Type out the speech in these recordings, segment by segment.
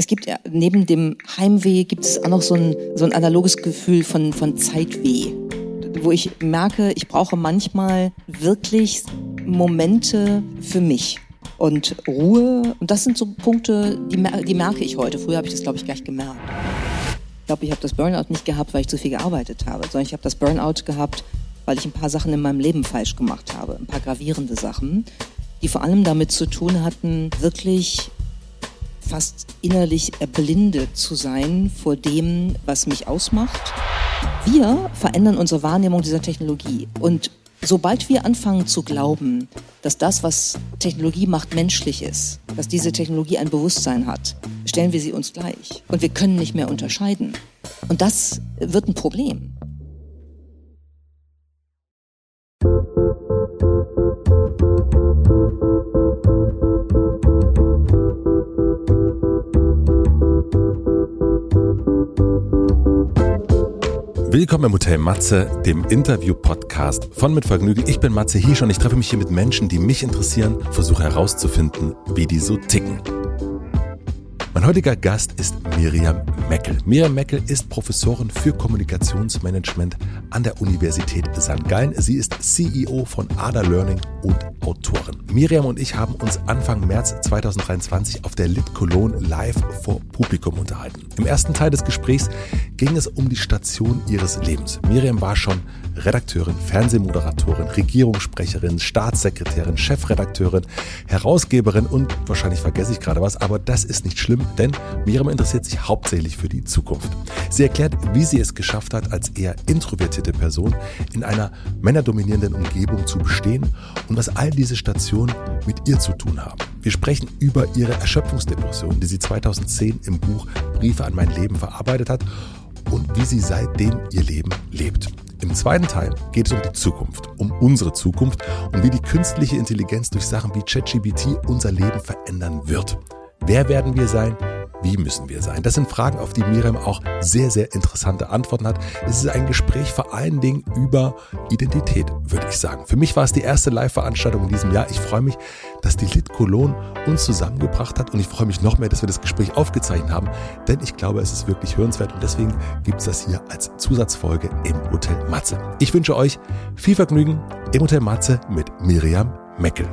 Es gibt ja neben dem Heimweh gibt es auch noch so ein, so ein analoges Gefühl von, von Zeitweh, wo ich merke, ich brauche manchmal wirklich Momente für mich und Ruhe. Und das sind so Punkte, die, die merke ich heute. Früher habe ich das, glaube ich, gleich gemerkt. Ich glaube, ich habe das Burnout nicht gehabt, weil ich zu viel gearbeitet habe, sondern ich habe das Burnout gehabt, weil ich ein paar Sachen in meinem Leben falsch gemacht habe, ein paar gravierende Sachen, die vor allem damit zu tun hatten, wirklich fast innerlich erblindet zu sein vor dem, was mich ausmacht. Wir verändern unsere Wahrnehmung dieser Technologie. Und sobald wir anfangen zu glauben, dass das, was Technologie macht, menschlich ist, dass diese Technologie ein Bewusstsein hat, stellen wir sie uns gleich. Und wir können nicht mehr unterscheiden. Und das wird ein Problem. Willkommen im Hotel Matze, dem Interview-Podcast von Mit Vergnügen. Ich bin Matze Hirsch und ich treffe mich hier mit Menschen, die mich interessieren, versuche herauszufinden, wie die so ticken. Mein heutiger Gast ist Miriam Meckel. Miriam Meckel ist Professorin für Kommunikationsmanagement an der Universität St. Gallen. Sie ist CEO von Ada Learning und Autorin. Miriam und ich haben uns Anfang März 2023 auf der Lit Cologne live vor Publikum unterhalten. Im ersten Teil des Gesprächs ging es um die Station ihres Lebens. Miriam war schon Redakteurin, Fernsehmoderatorin, Regierungssprecherin, Staatssekretärin, Chefredakteurin, Herausgeberin und wahrscheinlich vergesse ich gerade was, aber das ist nicht schlimm, denn Miriam interessiert sich hauptsächlich für die Zukunft. Sie erklärt, wie sie es geschafft hat, als eher introvertierte Person in einer männerdominierenden Umgebung zu bestehen und was all diese Stationen mit ihr zu tun haben. Wir sprechen über ihre Erschöpfungsdepression, die sie 2010 im Buch Briefe an mein Leben verarbeitet hat und wie sie seitdem ihr Leben lebt. Im zweiten Teil geht es um die Zukunft, um unsere Zukunft und wie die künstliche Intelligenz durch Sachen wie ChatGPT unser Leben verändern wird. Wer werden wir sein? Wie müssen wir sein? Das sind Fragen, auf die Miriam auch sehr, sehr interessante Antworten hat. Es ist ein Gespräch vor allen Dingen über Identität, würde ich sagen. Für mich war es die erste Live-Veranstaltung in diesem Jahr. Ich freue mich, dass die Lit Cologne uns zusammengebracht hat und ich freue mich noch mehr, dass wir das Gespräch aufgezeichnet haben, denn ich glaube, es ist wirklich hörenswert und deswegen gibt es das hier als Zusatzfolge im Hotel Matze. Ich wünsche euch viel Vergnügen im Hotel Matze mit Miriam Meckel.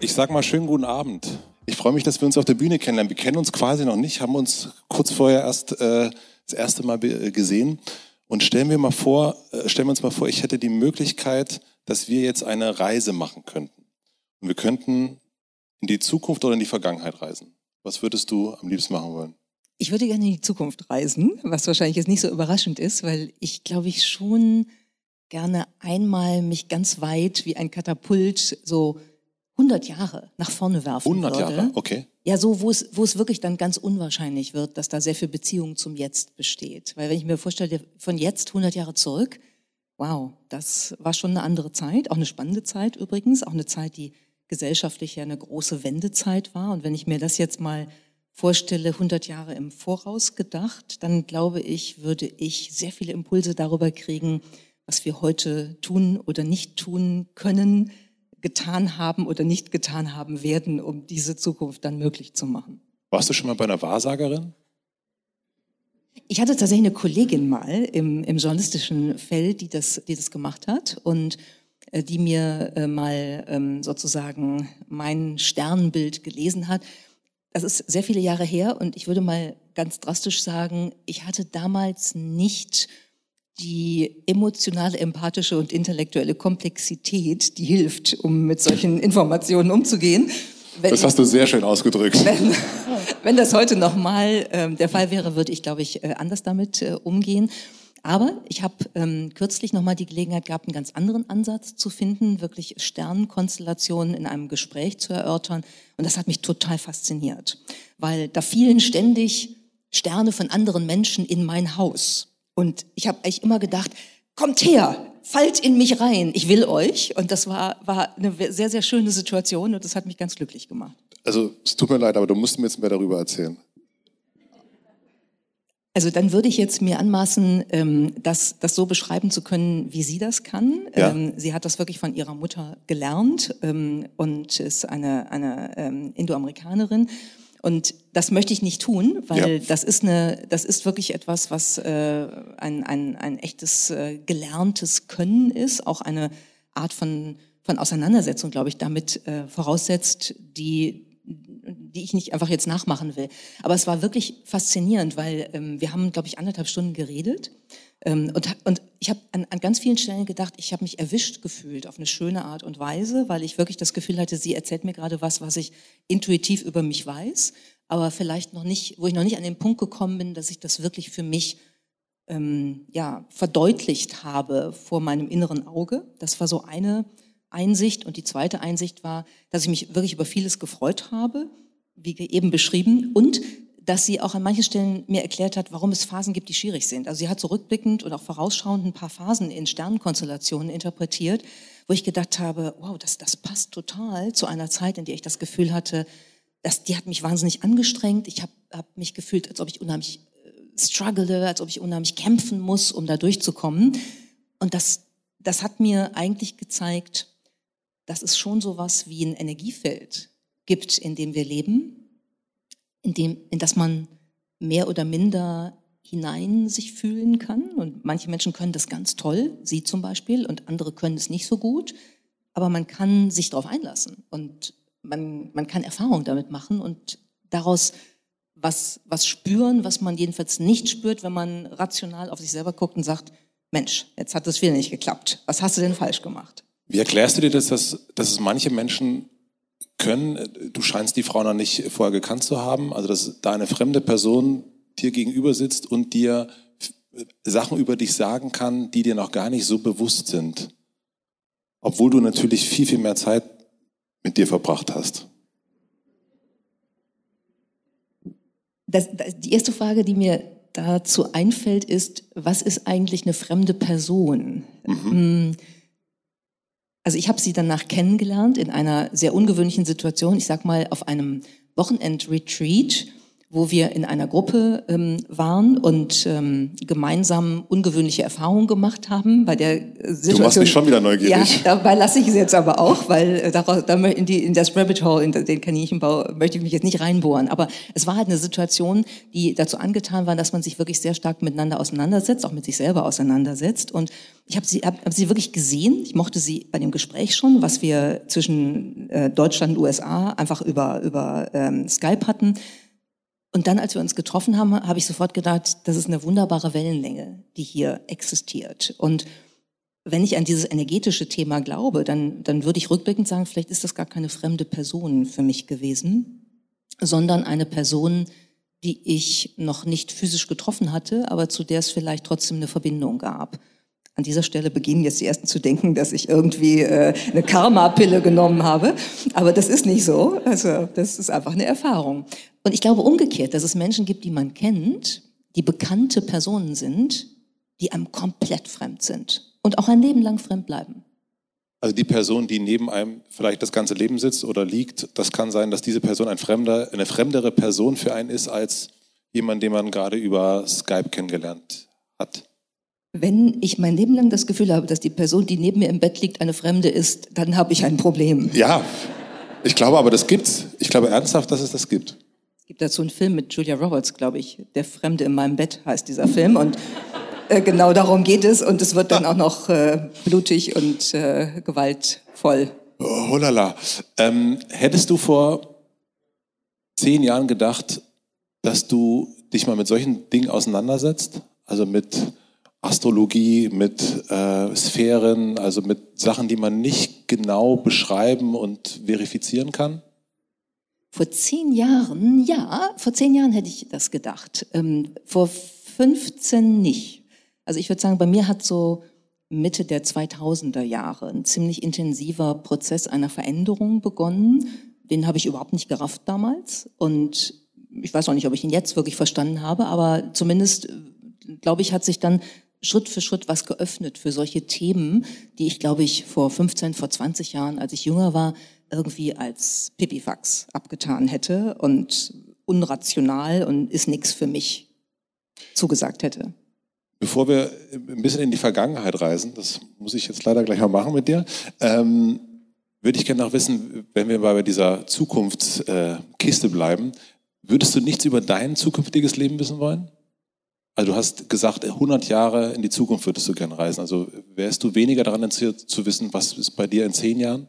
Ich sag mal schönen guten Abend. Ich freue mich, dass wir uns auf der Bühne kennenlernen. Wir kennen uns quasi noch nicht, haben uns kurz vorher erst äh, das erste Mal äh, gesehen. Und stellen wir mal vor, äh, stellen wir uns mal vor, ich hätte die Möglichkeit, dass wir jetzt eine Reise machen könnten. Und wir könnten in die Zukunft oder in die Vergangenheit reisen. Was würdest du am liebsten machen wollen? Ich würde gerne in die Zukunft reisen, was wahrscheinlich jetzt nicht so überraschend ist, weil ich glaube ich schon gerne einmal mich ganz weit wie ein Katapult so 100 Jahre nach vorne werfen 100 würde. Jahre, okay. Ja, so, wo es, wo es wirklich dann ganz unwahrscheinlich wird, dass da sehr viel Beziehung zum Jetzt besteht. Weil wenn ich mir vorstelle, von jetzt 100 Jahre zurück, wow, das war schon eine andere Zeit, auch eine spannende Zeit übrigens, auch eine Zeit, die gesellschaftlich ja eine große Wendezeit war. Und wenn ich mir das jetzt mal vorstelle, 100 Jahre im Voraus gedacht, dann glaube ich, würde ich sehr viele Impulse darüber kriegen, was wir heute tun oder nicht tun können, getan haben oder nicht getan haben werden, um diese Zukunft dann möglich zu machen. Warst du schon mal bei einer Wahrsagerin? Ich hatte tatsächlich eine Kollegin mal im, im journalistischen Feld, die das, die das gemacht hat und äh, die mir äh, mal ähm, sozusagen mein Sternbild gelesen hat. Das ist sehr viele Jahre her und ich würde mal ganz drastisch sagen, ich hatte damals nicht die emotionale, empathische und intellektuelle Komplexität, die hilft, um mit solchen Informationen umzugehen. Wenn, das hast du sehr schön ausgedrückt. Wenn, wenn das heute nochmal äh, der Fall wäre, würde ich, glaube ich, äh, anders damit äh, umgehen. Aber ich habe ähm, kürzlich nochmal die Gelegenheit gehabt, einen ganz anderen Ansatz zu finden, wirklich Sternenkonstellationen in einem Gespräch zu erörtern. Und das hat mich total fasziniert, weil da fielen ständig Sterne von anderen Menschen in mein Haus. Und ich habe eigentlich immer gedacht, kommt her, fallt in mich rein, ich will euch. Und das war, war eine sehr, sehr schöne Situation und das hat mich ganz glücklich gemacht. Also es tut mir leid, aber du musst mir jetzt mehr darüber erzählen. Also dann würde ich jetzt mir anmaßen, ähm, das, das so beschreiben zu können, wie sie das kann. Ja. Ähm, sie hat das wirklich von ihrer Mutter gelernt ähm, und ist eine, eine ähm, Indoamerikanerin. Und das möchte ich nicht tun, weil ja. das ist eine, das ist wirklich etwas, was äh, ein, ein, ein echtes äh, gelerntes Können ist, auch eine Art von, von Auseinandersetzung, glaube ich, damit äh, voraussetzt, die die ich nicht einfach jetzt nachmachen will. Aber es war wirklich faszinierend, weil ähm, wir haben, glaube ich, anderthalb Stunden geredet. Ähm, und, und ich habe an, an ganz vielen Stellen gedacht, ich habe mich erwischt gefühlt auf eine schöne Art und Weise, weil ich wirklich das Gefühl hatte, sie erzählt mir gerade was, was ich intuitiv über mich weiß, aber vielleicht noch nicht, wo ich noch nicht an den Punkt gekommen bin, dass ich das wirklich für mich ähm, ja, verdeutlicht habe vor meinem inneren Auge. Das war so eine Einsicht. Und die zweite Einsicht war, dass ich mich wirklich über vieles gefreut habe, wie eben beschrieben, und dass sie auch an manchen Stellen mir erklärt hat, warum es Phasen gibt, die schwierig sind. Also sie hat zurückblickend und auch vorausschauend ein paar Phasen in Sternenkonstellationen interpretiert, wo ich gedacht habe, wow, das, das passt total zu einer Zeit, in der ich das Gefühl hatte, dass, die hat mich wahnsinnig angestrengt. Ich habe hab mich gefühlt, als ob ich unheimlich äh, struggle, als ob ich unheimlich kämpfen muss, um da durchzukommen. Und das, das hat mir eigentlich gezeigt, dass es schon so was wie ein Energiefeld gibt, in dem wir leben, in dem, in das man mehr oder minder hinein sich fühlen kann. Und manche Menschen können das ganz toll, Sie zum Beispiel, und andere können es nicht so gut. Aber man kann sich darauf einlassen und man, man kann Erfahrung damit machen und daraus was, was spüren, was man jedenfalls nicht spürt, wenn man rational auf sich selber guckt und sagt, Mensch, jetzt hat das wieder nicht geklappt. Was hast du denn falsch gemacht? Wie erklärst du dir das, dass, dass es manche Menschen können, du scheinst die Frau noch nicht vorher gekannt zu haben, also dass da eine fremde Person dir gegenüber sitzt und dir Sachen über dich sagen kann, die dir noch gar nicht so bewusst sind, obwohl du natürlich viel, viel mehr Zeit mit dir verbracht hast? Das, das, die erste Frage, die mir dazu einfällt, ist, was ist eigentlich eine fremde Person? Mhm. Hm, also ich habe sie danach kennengelernt in einer sehr ungewöhnlichen Situation. Ich sag mal auf einem Wochenend-Retreat wo wir in einer Gruppe ähm, waren und ähm, gemeinsam ungewöhnliche Erfahrungen gemacht haben bei der Situation. Du machst mich schon wieder neugierig. Ja, dabei lasse ich es jetzt aber auch, weil äh, daraus, da in, die, in das Rabbit Hole, in den Kaninchenbau, möchte ich mich jetzt nicht reinbohren. Aber es war halt eine Situation, die dazu angetan war, dass man sich wirklich sehr stark miteinander auseinandersetzt, auch mit sich selber auseinandersetzt. Und ich habe sie, hab, hab sie wirklich gesehen. Ich mochte sie bei dem Gespräch schon, was wir zwischen äh, Deutschland und USA einfach über, über ähm, Skype hatten und dann, als wir uns getroffen haben, habe ich sofort gedacht, das ist eine wunderbare Wellenlänge, die hier existiert. Und wenn ich an dieses energetische Thema glaube, dann, dann würde ich rückblickend sagen, vielleicht ist das gar keine fremde Person für mich gewesen, sondern eine Person, die ich noch nicht physisch getroffen hatte, aber zu der es vielleicht trotzdem eine Verbindung gab. An dieser Stelle beginnen jetzt die Ersten zu denken, dass ich irgendwie äh, eine Karma-Pille genommen habe. Aber das ist nicht so. Also das ist einfach eine Erfahrung. Und ich glaube umgekehrt, dass es Menschen gibt, die man kennt, die bekannte Personen sind, die einem komplett fremd sind und auch ein Leben lang fremd bleiben. Also die Person, die neben einem vielleicht das ganze Leben sitzt oder liegt, das kann sein, dass diese Person ein fremder, eine fremdere Person für einen ist als jemand, den man gerade über Skype kennengelernt hat. Wenn ich mein Leben lang das Gefühl habe, dass die Person, die neben mir im Bett liegt, eine Fremde ist, dann habe ich ein Problem. Ja, ich glaube aber, das gibt's. Ich glaube ernsthaft, dass es das gibt. Es gibt dazu einen Film mit Julia Roberts, glaube ich. Der Fremde in meinem Bett heißt dieser Film. Und äh, genau darum geht es. Und es wird dann auch noch äh, blutig und äh, gewaltvoll. Oh, holala. Ähm, hättest du vor zehn Jahren gedacht, dass du dich mal mit solchen Dingen auseinandersetzt? Also mit Astrologie, mit äh, Sphären, also mit Sachen, die man nicht genau beschreiben und verifizieren kann? Vor zehn Jahren, ja, vor zehn Jahren hätte ich das gedacht. Ähm, vor 15 nicht. Also ich würde sagen, bei mir hat so Mitte der 2000er Jahre ein ziemlich intensiver Prozess einer Veränderung begonnen. Den habe ich überhaupt nicht gerafft damals. Und ich weiß auch nicht, ob ich ihn jetzt wirklich verstanden habe, aber zumindest, äh, glaube ich, hat sich dann Schritt für Schritt was geöffnet für solche Themen, die ich, glaube ich, vor 15, vor 20 Jahren, als ich jünger war, irgendwie als Pipifax abgetan hätte und unrational und ist nichts für mich zugesagt hätte. Bevor wir ein bisschen in die Vergangenheit reisen, das muss ich jetzt leider gleich mal machen mit dir, ähm, würde ich gerne noch wissen, wenn wir bei dieser Zukunftskiste bleiben, würdest du nichts über dein zukünftiges Leben wissen wollen? Also du hast gesagt, 100 Jahre in die Zukunft würdest du gerne reisen. Also wärst du weniger daran interessiert zu wissen, was ist bei dir in zehn Jahren?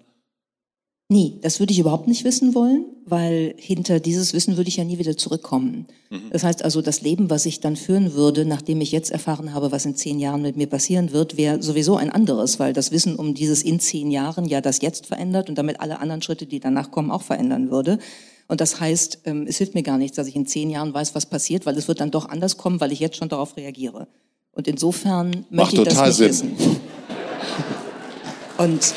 Nie, das würde ich überhaupt nicht wissen wollen, weil hinter dieses Wissen würde ich ja nie wieder zurückkommen. Mhm. Das heißt also, das Leben, was ich dann führen würde, nachdem ich jetzt erfahren habe, was in zehn Jahren mit mir passieren wird, wäre sowieso ein anderes, weil das Wissen um dieses in zehn Jahren ja das Jetzt verändert und damit alle anderen Schritte, die danach kommen, auch verändern würde. Und das heißt, ähm, es hilft mir gar nichts, dass ich in zehn Jahren weiß, was passiert, weil es wird dann doch anders kommen, weil ich jetzt schon darauf reagiere. Und insofern Macht möchte ich das nicht Sinn. wissen. Und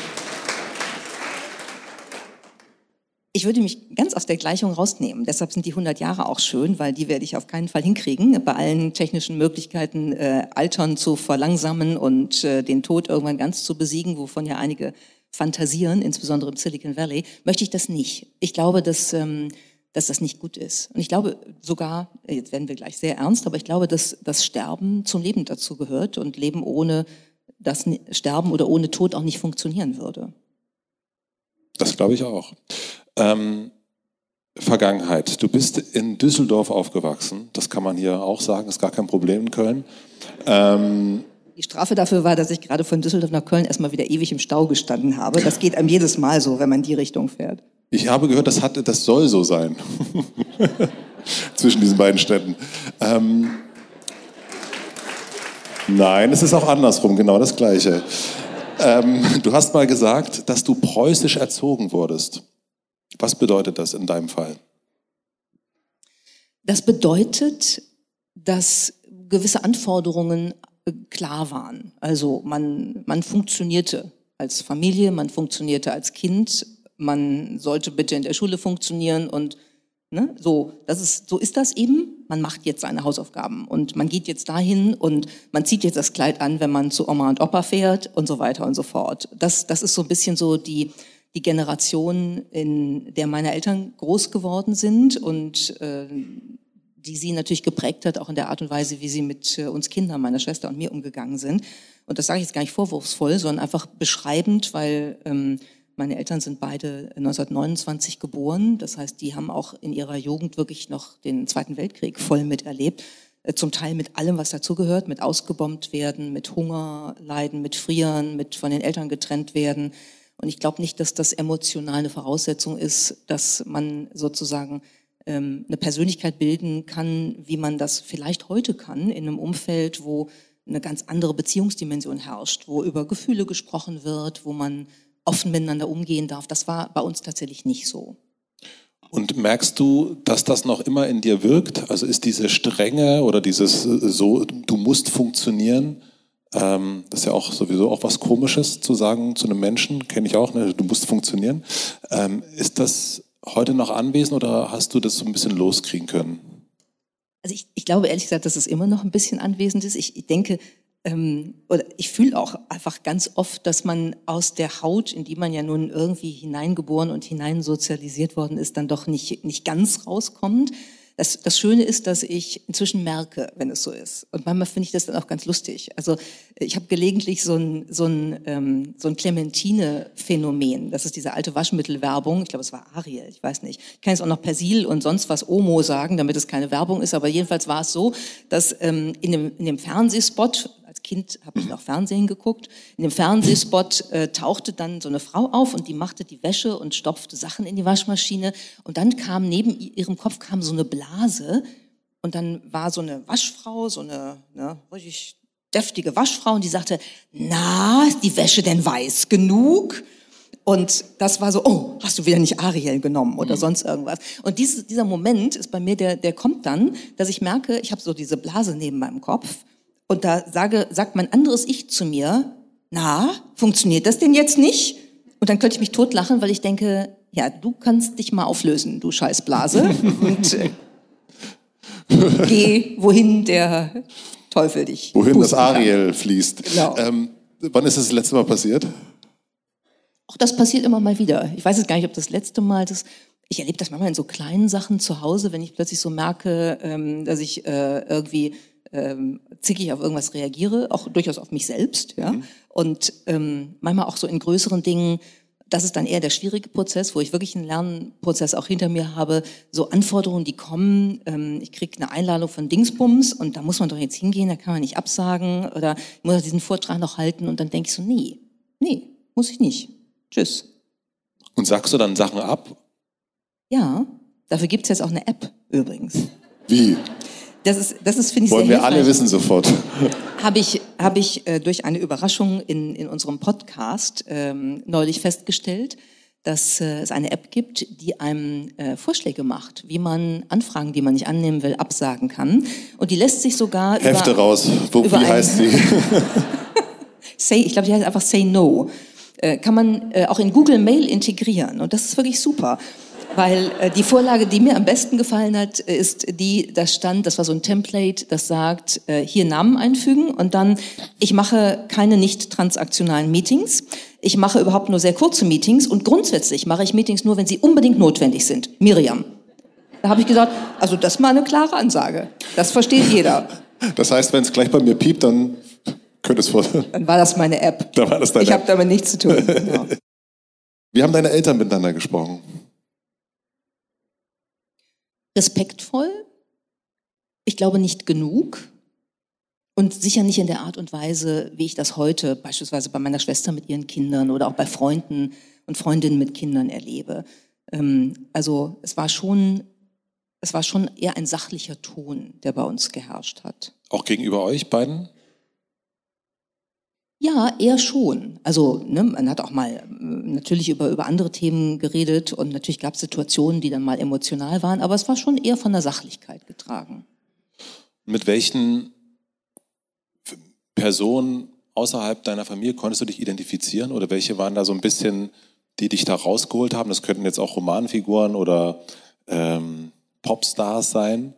Ich würde mich ganz aus der Gleichung rausnehmen. Deshalb sind die 100 Jahre auch schön, weil die werde ich auf keinen Fall hinkriegen, bei allen technischen Möglichkeiten äh, Altern zu verlangsamen und äh, den Tod irgendwann ganz zu besiegen, wovon ja einige fantasieren, insbesondere im Silicon Valley, möchte ich das nicht. Ich glaube, dass, ähm, dass das nicht gut ist. Und ich glaube sogar, jetzt werden wir gleich sehr ernst, aber ich glaube, dass das Sterben zum Leben dazu gehört und Leben ohne das Sterben oder ohne Tod auch nicht funktionieren würde. Das glaube ich auch. Ähm, Vergangenheit. Du bist in Düsseldorf aufgewachsen. Das kann man hier auch sagen, ist gar kein Problem in Köln. Ähm, die Strafe dafür war, dass ich gerade von Düsseldorf nach Köln erstmal wieder ewig im Stau gestanden habe. Das geht einem jedes Mal so, wenn man in die Richtung fährt. Ich habe gehört, das, hat, das soll so sein. Zwischen diesen beiden Städten. Ähm, nein, es ist auch andersrum, genau das Gleiche. Ähm, du hast mal gesagt, dass du preußisch erzogen wurdest. Was bedeutet das in deinem Fall? Das bedeutet, dass gewisse Anforderungen klar waren. Also man, man funktionierte als Familie, man funktionierte als Kind, man sollte bitte in der Schule funktionieren und ne, so, das ist, so ist das eben. Man macht jetzt seine Hausaufgaben und man geht jetzt dahin und man zieht jetzt das Kleid an, wenn man zu Oma und Opa fährt und so weiter und so fort. Das, das ist so ein bisschen so die, die Generation, in der meine Eltern groß geworden sind und äh, die sie natürlich geprägt hat, auch in der Art und Weise, wie sie mit äh, uns Kindern, meiner Schwester und mir umgegangen sind. Und das sage ich jetzt gar nicht vorwurfsvoll, sondern einfach beschreibend, weil ähm, meine Eltern sind beide 1929 geboren. Das heißt, die haben auch in ihrer Jugend wirklich noch den Zweiten Weltkrieg voll miterlebt. Äh, zum Teil mit allem, was dazugehört, mit ausgebombt werden, mit Hunger leiden, mit Frieren, mit von den Eltern getrennt werden. Und ich glaube nicht, dass das emotional eine Voraussetzung ist, dass man sozusagen eine Persönlichkeit bilden kann, wie man das vielleicht heute kann, in einem Umfeld, wo eine ganz andere Beziehungsdimension herrscht, wo über Gefühle gesprochen wird, wo man offen miteinander umgehen darf. Das war bei uns tatsächlich nicht so. Und merkst du, dass das noch immer in dir wirkt? Also ist diese Strenge oder dieses äh, so, du musst funktionieren, ähm, das ist ja auch sowieso auch was Komisches zu sagen zu einem Menschen, kenne ich auch, ne? du musst funktionieren. Ähm, ist das heute noch anwesend oder hast du das so ein bisschen loskriegen können? Also ich, ich glaube ehrlich gesagt, dass es immer noch ein bisschen anwesend ist. Ich, ich denke, ähm, oder ich fühle auch einfach ganz oft, dass man aus der Haut, in die man ja nun irgendwie hineingeboren und hineinsozialisiert worden ist, dann doch nicht, nicht ganz rauskommt. Das, das Schöne ist, dass ich inzwischen merke, wenn es so ist. Und manchmal finde ich das dann auch ganz lustig. Also ich habe gelegentlich so ein, so ein, ähm, so ein Clementine-Phänomen. Das ist diese alte Waschmittelwerbung. Ich glaube, es war Ariel, ich weiß nicht. Ich kann jetzt auch noch Persil und sonst was Omo sagen, damit es keine Werbung ist. Aber jedenfalls war es so, dass ähm, in, dem, in dem Fernsehspot Kind habe ich noch Fernsehen geguckt. In dem Fernsehspot äh, tauchte dann so eine Frau auf und die machte die Wäsche und stopfte Sachen in die Waschmaschine. Und dann kam neben ihrem Kopf kam so eine Blase und dann war so eine Waschfrau, so eine ne, richtig deftige Waschfrau und die sagte, na, ist die Wäsche denn weiß genug? Und das war so, oh, hast du wieder nicht Ariel genommen oder mhm. sonst irgendwas. Und dieses, dieser Moment ist bei mir, der, der kommt dann, dass ich merke, ich habe so diese Blase neben meinem Kopf und da sage, sagt mein anderes Ich zu mir, na, funktioniert das denn jetzt nicht? Und dann könnte ich mich totlachen, weil ich denke, ja, du kannst dich mal auflösen, du Scheißblase. und äh, geh, wohin der Teufel dich. Wohin das Ariel kann. fließt. Genau. Ähm, wann ist das, das letzte Mal passiert? Auch das passiert immer mal wieder. Ich weiß jetzt gar nicht, ob das letzte Mal das. Ich erlebe das manchmal in so kleinen Sachen zu Hause, wenn ich plötzlich so merke, ähm, dass ich äh, irgendwie ähm, zickig auf irgendwas reagiere, auch durchaus auf mich selbst, ja. Mhm. Und ähm, manchmal auch so in größeren Dingen, das ist dann eher der schwierige Prozess, wo ich wirklich einen Lernprozess auch hinter mir habe. So Anforderungen, die kommen, ähm, ich kriege eine Einladung von Dingsbums und da muss man doch jetzt hingehen, da kann man nicht absagen oder ich muss diesen Vortrag noch halten und dann denke ich so, nee, nee, muss ich nicht. Tschüss. Und sagst du dann Sachen ab? Ja, dafür gibt es jetzt auch eine App übrigens. Wie? Das ist, das ist finde ich, Wollen wir alle wissen sofort. Habe ich, habe ich äh, durch eine Überraschung in, in unserem Podcast ähm, neulich festgestellt, dass äh, es eine App gibt, die einem äh, Vorschläge macht, wie man Anfragen, die man nicht annehmen will, absagen kann. Und die lässt sich sogar Hefte über, raus. Wo, wie heißt sie? say, ich glaube, die heißt einfach Say No. Äh, kann man äh, auch in Google Mail integrieren. Und das ist wirklich super. Weil äh, die Vorlage, die mir am besten gefallen hat, äh, ist die, da stand, das war so ein Template, das sagt, äh, hier Namen einfügen und dann, ich mache keine nicht transaktionalen Meetings, ich mache überhaupt nur sehr kurze Meetings und grundsätzlich mache ich Meetings nur, wenn sie unbedingt notwendig sind. Miriam. Da habe ich gesagt, also das ist mal eine klare Ansage. Das versteht jeder. Das heißt, wenn es gleich bei mir piept, dann könnte es vor. Dann war das meine App. Dann war das deine ich habe damit nichts zu tun. Genau. Wie haben deine Eltern miteinander gesprochen? Respektvoll, ich glaube nicht genug und sicher nicht in der Art und Weise, wie ich das heute beispielsweise bei meiner Schwester mit ihren Kindern oder auch bei Freunden und Freundinnen mit Kindern erlebe. Ähm, also es war schon, es war schon eher ein sachlicher Ton, der bei uns geherrscht hat. Auch gegenüber euch beiden? Ja, eher schon. Also ne, man hat auch mal äh, natürlich über, über andere Themen geredet und natürlich gab es Situationen, die dann mal emotional waren, aber es war schon eher von der Sachlichkeit getragen. Mit welchen Personen außerhalb deiner Familie konntest du dich identifizieren oder welche waren da so ein bisschen, die dich da rausgeholt haben? Das könnten jetzt auch Romanfiguren oder ähm, Popstars sein.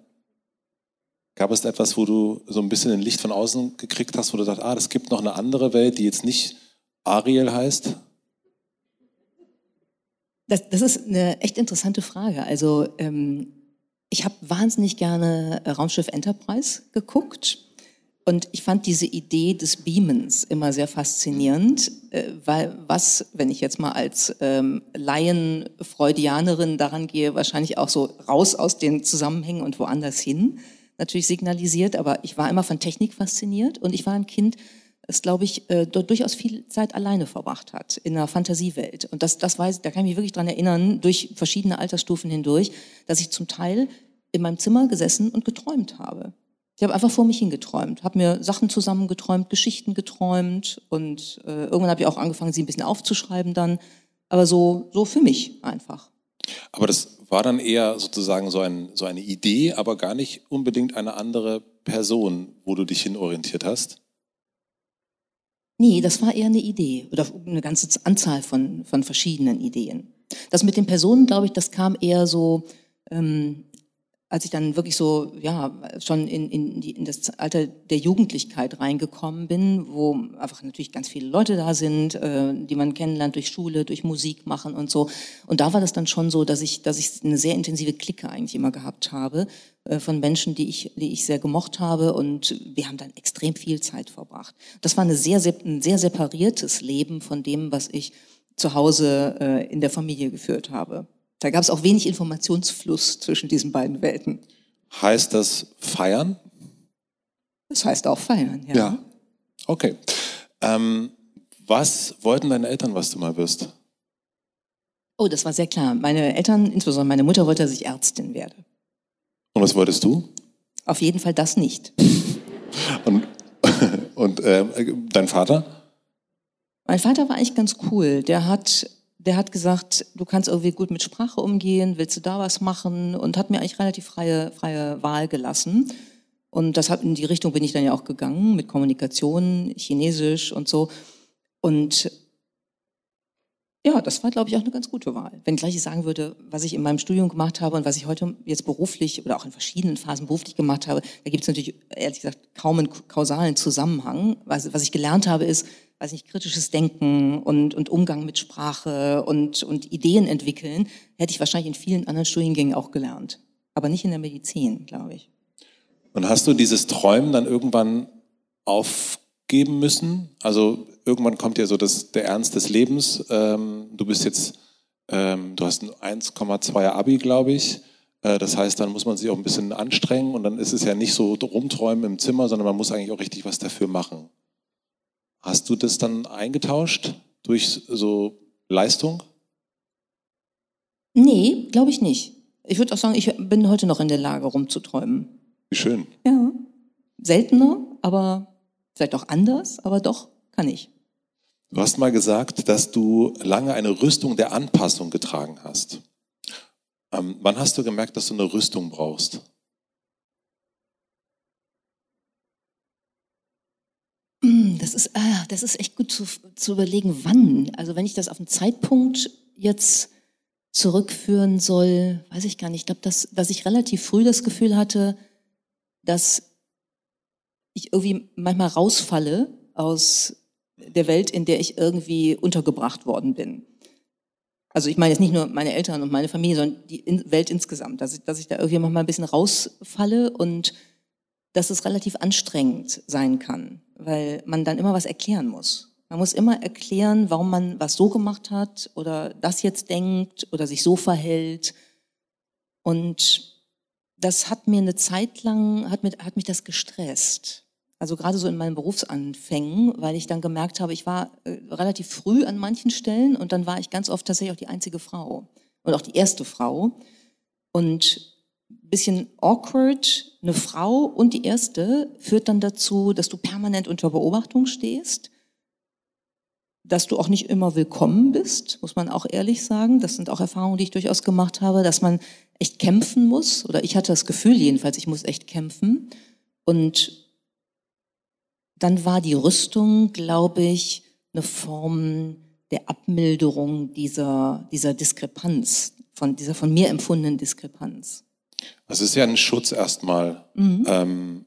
Gab es etwas, wo du so ein bisschen ein Licht von außen gekriegt hast, wo du dachtest, ah, es gibt noch eine andere Welt, die jetzt nicht Ariel heißt? Das, das ist eine echt interessante Frage. Also ähm, ich habe wahnsinnig gerne Raumschiff Enterprise geguckt und ich fand diese Idee des Beamens immer sehr faszinierend, äh, weil was, wenn ich jetzt mal als ähm, Laien-Freudianerin daran gehe, wahrscheinlich auch so raus aus den Zusammenhängen und woanders hin natürlich signalisiert, aber ich war immer von Technik fasziniert und ich war ein Kind, das, glaube ich, äh, durchaus viel Zeit alleine verbracht hat, in einer Fantasiewelt. Und das, das weiß, da kann ich mich wirklich dran erinnern, durch verschiedene Altersstufen hindurch, dass ich zum Teil in meinem Zimmer gesessen und geträumt habe. Ich habe einfach vor mich hingeträumt, habe mir Sachen zusammengeträumt, Geschichten geträumt und äh, irgendwann habe ich auch angefangen, sie ein bisschen aufzuschreiben dann, aber so, so für mich einfach. Aber das war dann eher sozusagen so, ein, so eine Idee, aber gar nicht unbedingt eine andere Person, wo du dich hinorientiert hast? Nee, das war eher eine Idee oder eine ganze Anzahl von, von verschiedenen Ideen. Das mit den Personen, glaube ich, das kam eher so ähm, als ich dann wirklich so, ja, schon in, in, die, in das Alter der Jugendlichkeit reingekommen bin, wo einfach natürlich ganz viele Leute da sind, äh, die man kennenlernt durch Schule, durch Musik machen und so. Und da war das dann schon so, dass ich, dass ich eine sehr intensive Clique eigentlich immer gehabt habe äh, von Menschen, die ich, die ich sehr gemocht habe und wir haben dann extrem viel Zeit verbracht. Das war eine sehr, sehr, ein sehr separiertes Leben von dem, was ich zu Hause äh, in der Familie geführt habe. Da gab es auch wenig Informationsfluss zwischen diesen beiden Welten. Heißt das feiern? Das heißt auch feiern, ja. Ja. Okay. Ähm, was wollten deine Eltern, was du mal wirst? Oh, das war sehr klar. Meine Eltern, insbesondere meine Mutter, wollte, dass ich Ärztin werde. Und was wolltest du? Auf jeden Fall das nicht. und und äh, dein Vater? Mein Vater war eigentlich ganz cool. Der hat der hat gesagt, du kannst irgendwie gut mit Sprache umgehen, willst du da was machen? Und hat mir eigentlich relativ freie, freie Wahl gelassen. Und das hat, in die Richtung bin ich dann ja auch gegangen, mit Kommunikation, Chinesisch und so. Und ja, das war, glaube ich, auch eine ganz gute Wahl. Wenn gleich ich sagen würde, was ich in meinem Studium gemacht habe und was ich heute jetzt beruflich oder auch in verschiedenen Phasen beruflich gemacht habe, da gibt es natürlich, ehrlich gesagt, kaum einen kausalen Zusammenhang. Was, was ich gelernt habe, ist, weiß nicht, kritisches Denken und, und Umgang mit Sprache und, und Ideen entwickeln, hätte ich wahrscheinlich in vielen anderen Studiengängen auch gelernt. Aber nicht in der Medizin, glaube ich. Und hast du dieses Träumen dann irgendwann aufgeben müssen? Also irgendwann kommt ja so das, der Ernst des Lebens. Ähm, du bist jetzt, ähm, du hast ein 1,2er Abi, glaube ich. Äh, das heißt, dann muss man sich auch ein bisschen anstrengen und dann ist es ja nicht so rumträumen im Zimmer, sondern man muss eigentlich auch richtig was dafür machen. Hast du das dann eingetauscht durch so Leistung? Nee, glaube ich nicht. Ich würde auch sagen, ich bin heute noch in der Lage, rumzuträumen. Wie schön. Ja. Seltener, aber vielleicht auch anders, aber doch kann ich. Du hast mal gesagt, dass du lange eine Rüstung der Anpassung getragen hast. Ähm, wann hast du gemerkt, dass du eine Rüstung brauchst? Hm, das ist, ah, das ist echt gut zu, zu überlegen, wann. Also wenn ich das auf einen Zeitpunkt jetzt zurückführen soll, weiß ich gar nicht. Ich glaube, dass, dass ich relativ früh das Gefühl hatte, dass ich irgendwie manchmal rausfalle aus der Welt, in der ich irgendwie untergebracht worden bin. Also ich meine jetzt nicht nur meine Eltern und meine Familie, sondern die Welt insgesamt, dass ich, dass ich da irgendwie manchmal ein bisschen rausfalle und dass es relativ anstrengend sein kann, weil man dann immer was erklären muss. Man muss immer erklären, warum man was so gemacht hat oder das jetzt denkt oder sich so verhält. Und das hat mir eine Zeit lang, hat, mit, hat mich das gestresst. Also gerade so in meinen Berufsanfängen, weil ich dann gemerkt habe, ich war äh, relativ früh an manchen Stellen und dann war ich ganz oft tatsächlich auch die einzige Frau und auch die erste Frau. Und bisschen awkward, eine Frau und die erste führt dann dazu, dass du permanent unter Beobachtung stehst, dass du auch nicht immer willkommen bist, muss man auch ehrlich sagen. Das sind auch Erfahrungen, die ich durchaus gemacht habe, dass man echt kämpfen muss, oder ich hatte das Gefühl jedenfalls, ich muss echt kämpfen. Und dann war die Rüstung, glaube ich, eine Form der Abmilderung dieser, dieser Diskrepanz, von dieser von mir empfundenen Diskrepanz. Das ist ja ein Schutz erstmal. Mhm. Ähm,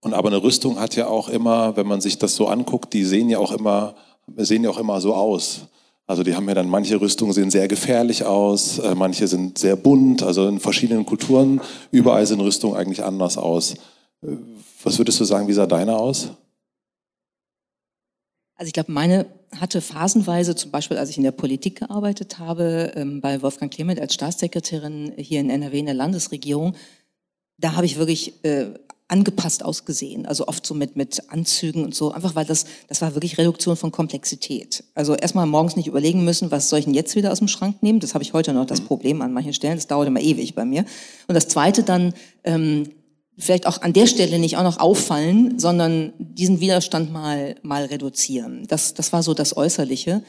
und aber eine Rüstung hat ja auch immer, wenn man sich das so anguckt, die sehen ja auch immer, sehen ja auch immer so aus. Also die haben ja dann, manche Rüstungen sehen sehr gefährlich aus, äh, manche sind sehr bunt, also in verschiedenen Kulturen, überall sind Rüstungen eigentlich anders aus. Äh, was würdest du sagen, wie sah deine aus? Also ich glaube, meine hatte phasenweise, zum Beispiel als ich in der Politik gearbeitet habe, ähm, bei Wolfgang Clement als Staatssekretärin hier in NRW in der Landesregierung, da habe ich wirklich äh, angepasst ausgesehen, also oft so mit, mit Anzügen und so, einfach weil das, das war wirklich Reduktion von Komplexität. Also erstmal morgens nicht überlegen müssen, was soll ich denn jetzt wieder aus dem Schrank nehmen, das habe ich heute noch das mhm. Problem an manchen Stellen, das dauert immer ewig bei mir. Und das Zweite dann, ähm, vielleicht auch an der Stelle nicht auch noch auffallen, sondern diesen Widerstand mal, mal reduzieren. Das, das war so das Äußerliche.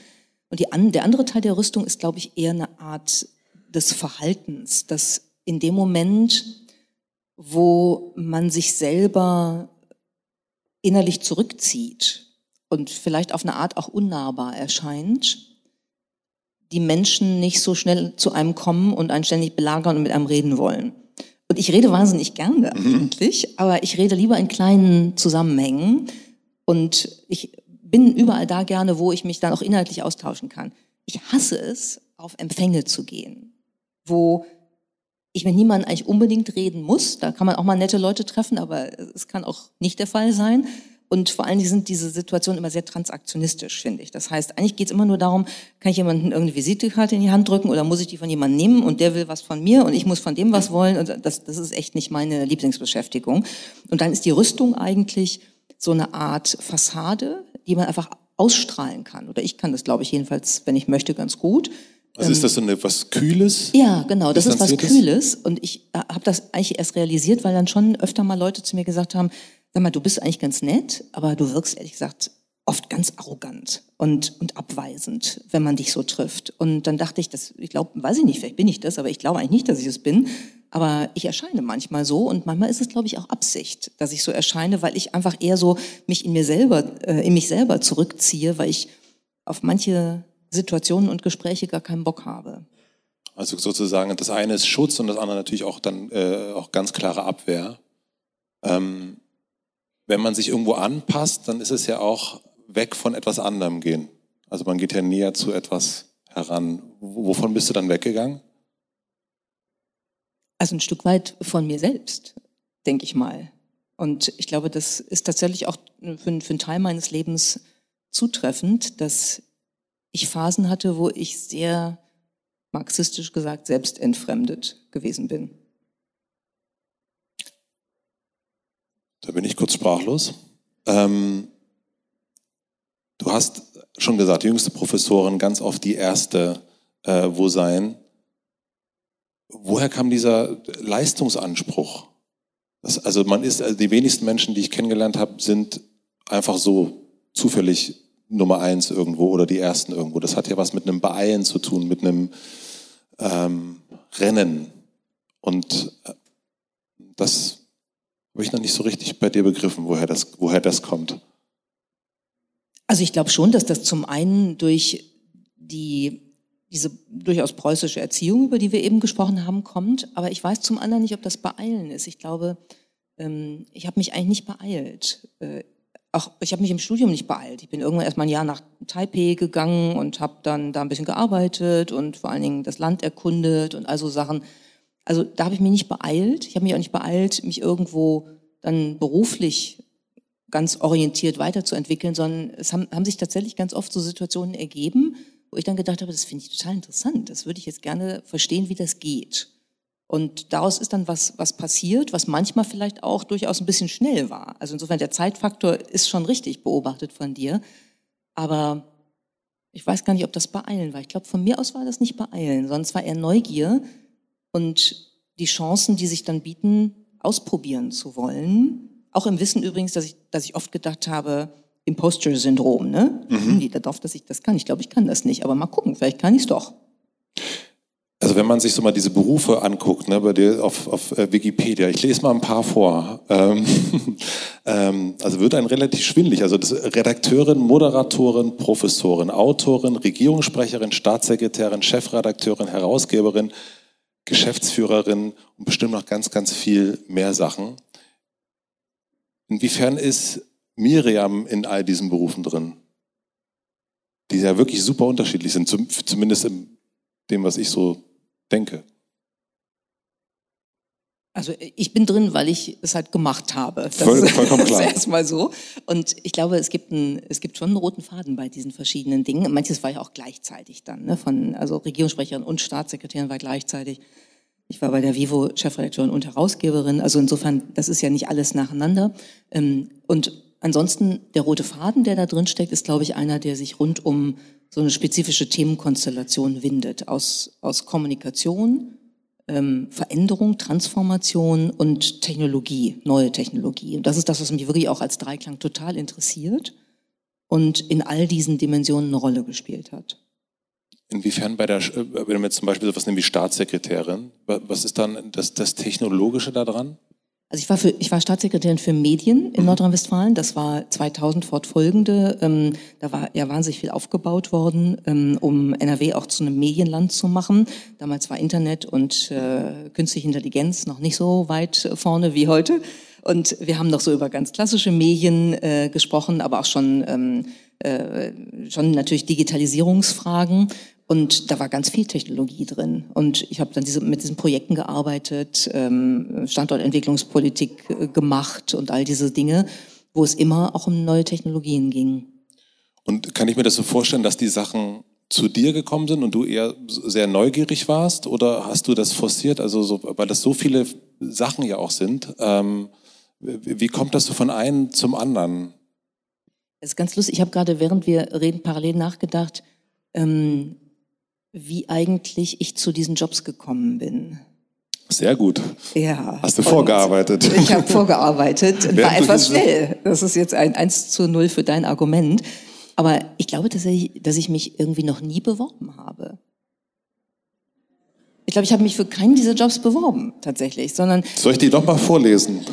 Und die, der andere Teil der Rüstung ist, glaube ich, eher eine Art des Verhaltens, dass in dem Moment, wo man sich selber innerlich zurückzieht und vielleicht auf eine Art auch unnahbar erscheint, die Menschen nicht so schnell zu einem kommen und einen ständig belagern und mit einem reden wollen. Und ich rede wahnsinnig gerne mhm. eigentlich, aber ich rede lieber in kleinen Zusammenhängen. Und ich bin überall da gerne, wo ich mich dann auch inhaltlich austauschen kann. Ich hasse es, auf Empfänge zu gehen, wo ich mit niemandem eigentlich unbedingt reden muss. Da kann man auch mal nette Leute treffen, aber es kann auch nicht der Fall sein. Und vor allen Dingen sind diese Situationen immer sehr transaktionistisch, finde ich. Das heißt, eigentlich geht es immer nur darum, kann ich jemandem irgendeine Visitekarte in die Hand drücken oder muss ich die von jemandem nehmen und der will was von mir und ich muss von dem was wollen. Und das, das ist echt nicht meine Lieblingsbeschäftigung. Und dann ist die Rüstung eigentlich so eine Art Fassade, die man einfach ausstrahlen kann. Oder ich kann das, glaube ich, jedenfalls, wenn ich möchte, ganz gut. Also ist das so eine, was Kühles? Ja, genau, das ist was Kühles. Und ich äh, habe das eigentlich erst realisiert, weil dann schon öfter mal Leute zu mir gesagt haben, sag mal, du bist eigentlich ganz nett, aber du wirkst ehrlich gesagt oft ganz arrogant und, und abweisend, wenn man dich so trifft. Und dann dachte ich, das, ich glaube, weiß ich nicht, vielleicht bin ich das, aber ich glaube eigentlich nicht, dass ich es bin. Aber ich erscheine manchmal so und manchmal ist es, glaube ich, auch Absicht, dass ich so erscheine, weil ich einfach eher so mich in mir selber, äh, in mich selber zurückziehe, weil ich auf manche Situationen und Gespräche gar keinen Bock habe. Also sozusagen, das eine ist Schutz und das andere natürlich auch dann äh, auch ganz klare Abwehr. Ähm, wenn man sich irgendwo anpasst, dann ist es ja auch weg von etwas anderem gehen. Also man geht ja näher zu etwas heran. Wovon bist du dann weggegangen? Also ein Stück weit von mir selbst, denke ich mal. Und ich glaube, das ist tatsächlich auch für, für einen Teil meines Lebens zutreffend, dass ich Phasen hatte, wo ich sehr marxistisch gesagt selbstentfremdet gewesen bin. Da bin ich kurz sprachlos. Ähm, du hast schon gesagt, jüngste Professorin, ganz oft die erste, äh, wo sein. Woher kam dieser Leistungsanspruch? Das, also man ist, also die wenigsten Menschen, die ich kennengelernt habe, sind einfach so zufällig Nummer eins irgendwo oder die ersten irgendwo. Das hat ja was mit einem Beeilen zu tun, mit einem ähm, Rennen. Und äh, das habe ich noch nicht so richtig bei dir begriffen, woher das, woher das kommt. Also ich glaube schon, dass das zum einen durch die diese durchaus preußische Erziehung, über die wir eben gesprochen haben, kommt. Aber ich weiß zum anderen nicht, ob das Beeilen ist. Ich glaube, ähm, ich habe mich eigentlich nicht beeilt. Äh, auch ich habe mich im Studium nicht beeilt. Ich bin irgendwann erst mal ein Jahr nach Taipei gegangen und habe dann da ein bisschen gearbeitet und vor allen Dingen das Land erkundet und also Sachen. Also da habe ich mich nicht beeilt. Ich habe mich auch nicht beeilt, mich irgendwo dann beruflich ganz orientiert weiterzuentwickeln, sondern es haben, haben sich tatsächlich ganz oft so Situationen ergeben, wo ich dann gedacht habe, das finde ich total interessant. Das würde ich jetzt gerne verstehen, wie das geht. Und daraus ist dann was, was passiert, was manchmal vielleicht auch durchaus ein bisschen schnell war. Also insofern der Zeitfaktor ist schon richtig beobachtet von dir. Aber ich weiß gar nicht, ob das Beeilen war. Ich glaube, von mir aus war das nicht Beeilen, sondern es war eher Neugier und die Chancen, die sich dann bieten, ausprobieren zu wollen. Auch im Wissen übrigens, dass ich, dass ich oft gedacht habe, Imposter-Syndrom, ne? Mhm. Nee, darauf, dass ich das kann. Ich glaube, ich kann das nicht, aber mal gucken, vielleicht kann ich es doch. Also wenn man sich so mal diese Berufe anguckt, ne, bei dir auf, auf äh, Wikipedia, ich lese mal ein paar vor. Ähm, ähm, also wird ein relativ schwindlig. Also das Redakteurin, Moderatorin, Professorin, Autorin, Regierungssprecherin, Staatssekretärin, Chefredakteurin, Herausgeberin, Geschäftsführerin und bestimmt noch ganz, ganz viel mehr Sachen. Inwiefern ist Miriam in all diesen Berufen drin? Die ja wirklich super unterschiedlich sind, zumindest in dem, was ich so denke. Also ich bin drin, weil ich es halt gemacht habe. Das Voll, vollkommen klar. ist erstmal so. Und ich glaube, es gibt, einen, es gibt schon einen roten Faden bei diesen verschiedenen Dingen. Manches war ja auch gleichzeitig dann. Ne? Von, also Regierungssprecherin und Staatssekretärin war gleichzeitig. Ich war bei der Vivo Chefredakteurin und Herausgeberin. Also insofern, das ist ja nicht alles nacheinander. Ähm, und ansonsten, der rote Faden, der da drin steckt, ist, glaube ich, einer, der sich rund um so eine spezifische Themenkonstellation windet. Aus, aus Kommunikation, ähm, Veränderung, Transformation und Technologie, neue Technologie. Und das ist das, was mich wirklich auch als Dreiklang total interessiert und in all diesen Dimensionen eine Rolle gespielt hat. Inwiefern bei der, äh, wenn wir jetzt zum Beispiel sowas nehmen wie Staatssekretärin, was ist dann das, das Technologische daran? Also ich war, für, ich war Staatssekretärin für Medien in mhm. Nordrhein-Westfalen. Das war 2000 fortfolgende. Ähm, da war ja wahnsinnig viel aufgebaut worden, ähm, um NRW auch zu einem Medienland zu machen. Damals war Internet und äh, künstliche Intelligenz noch nicht so weit vorne wie heute. Und wir haben noch so über ganz klassische Medien äh, gesprochen, aber auch schon ähm, äh, schon natürlich Digitalisierungsfragen und da war ganz viel Technologie drin. Und ich habe dann diese, mit diesen Projekten gearbeitet, ähm, Standortentwicklungspolitik äh, gemacht und all diese Dinge, wo es immer auch um neue Technologien ging. Und kann ich mir das so vorstellen, dass die Sachen zu dir gekommen sind und du eher sehr neugierig warst? Oder hast du das forciert? Also, so, weil das so viele Sachen ja auch sind. Ähm, wie kommt das so von einem zum anderen? Das ist ganz lustig. Ich habe gerade, während wir reden, parallel nachgedacht, ähm, wie eigentlich ich zu diesen Jobs gekommen bin. Sehr gut. Ja. Hast du vorgearbeitet? Ich habe vorgearbeitet und war etwas schnell. Das ist jetzt ein 1 zu 0 für dein Argument. Aber ich glaube tatsächlich, dass ich mich irgendwie noch nie beworben habe. Ich glaube, ich habe mich für keinen dieser Jobs beworben, tatsächlich, sondern... Soll ich die doch mal vorlesen?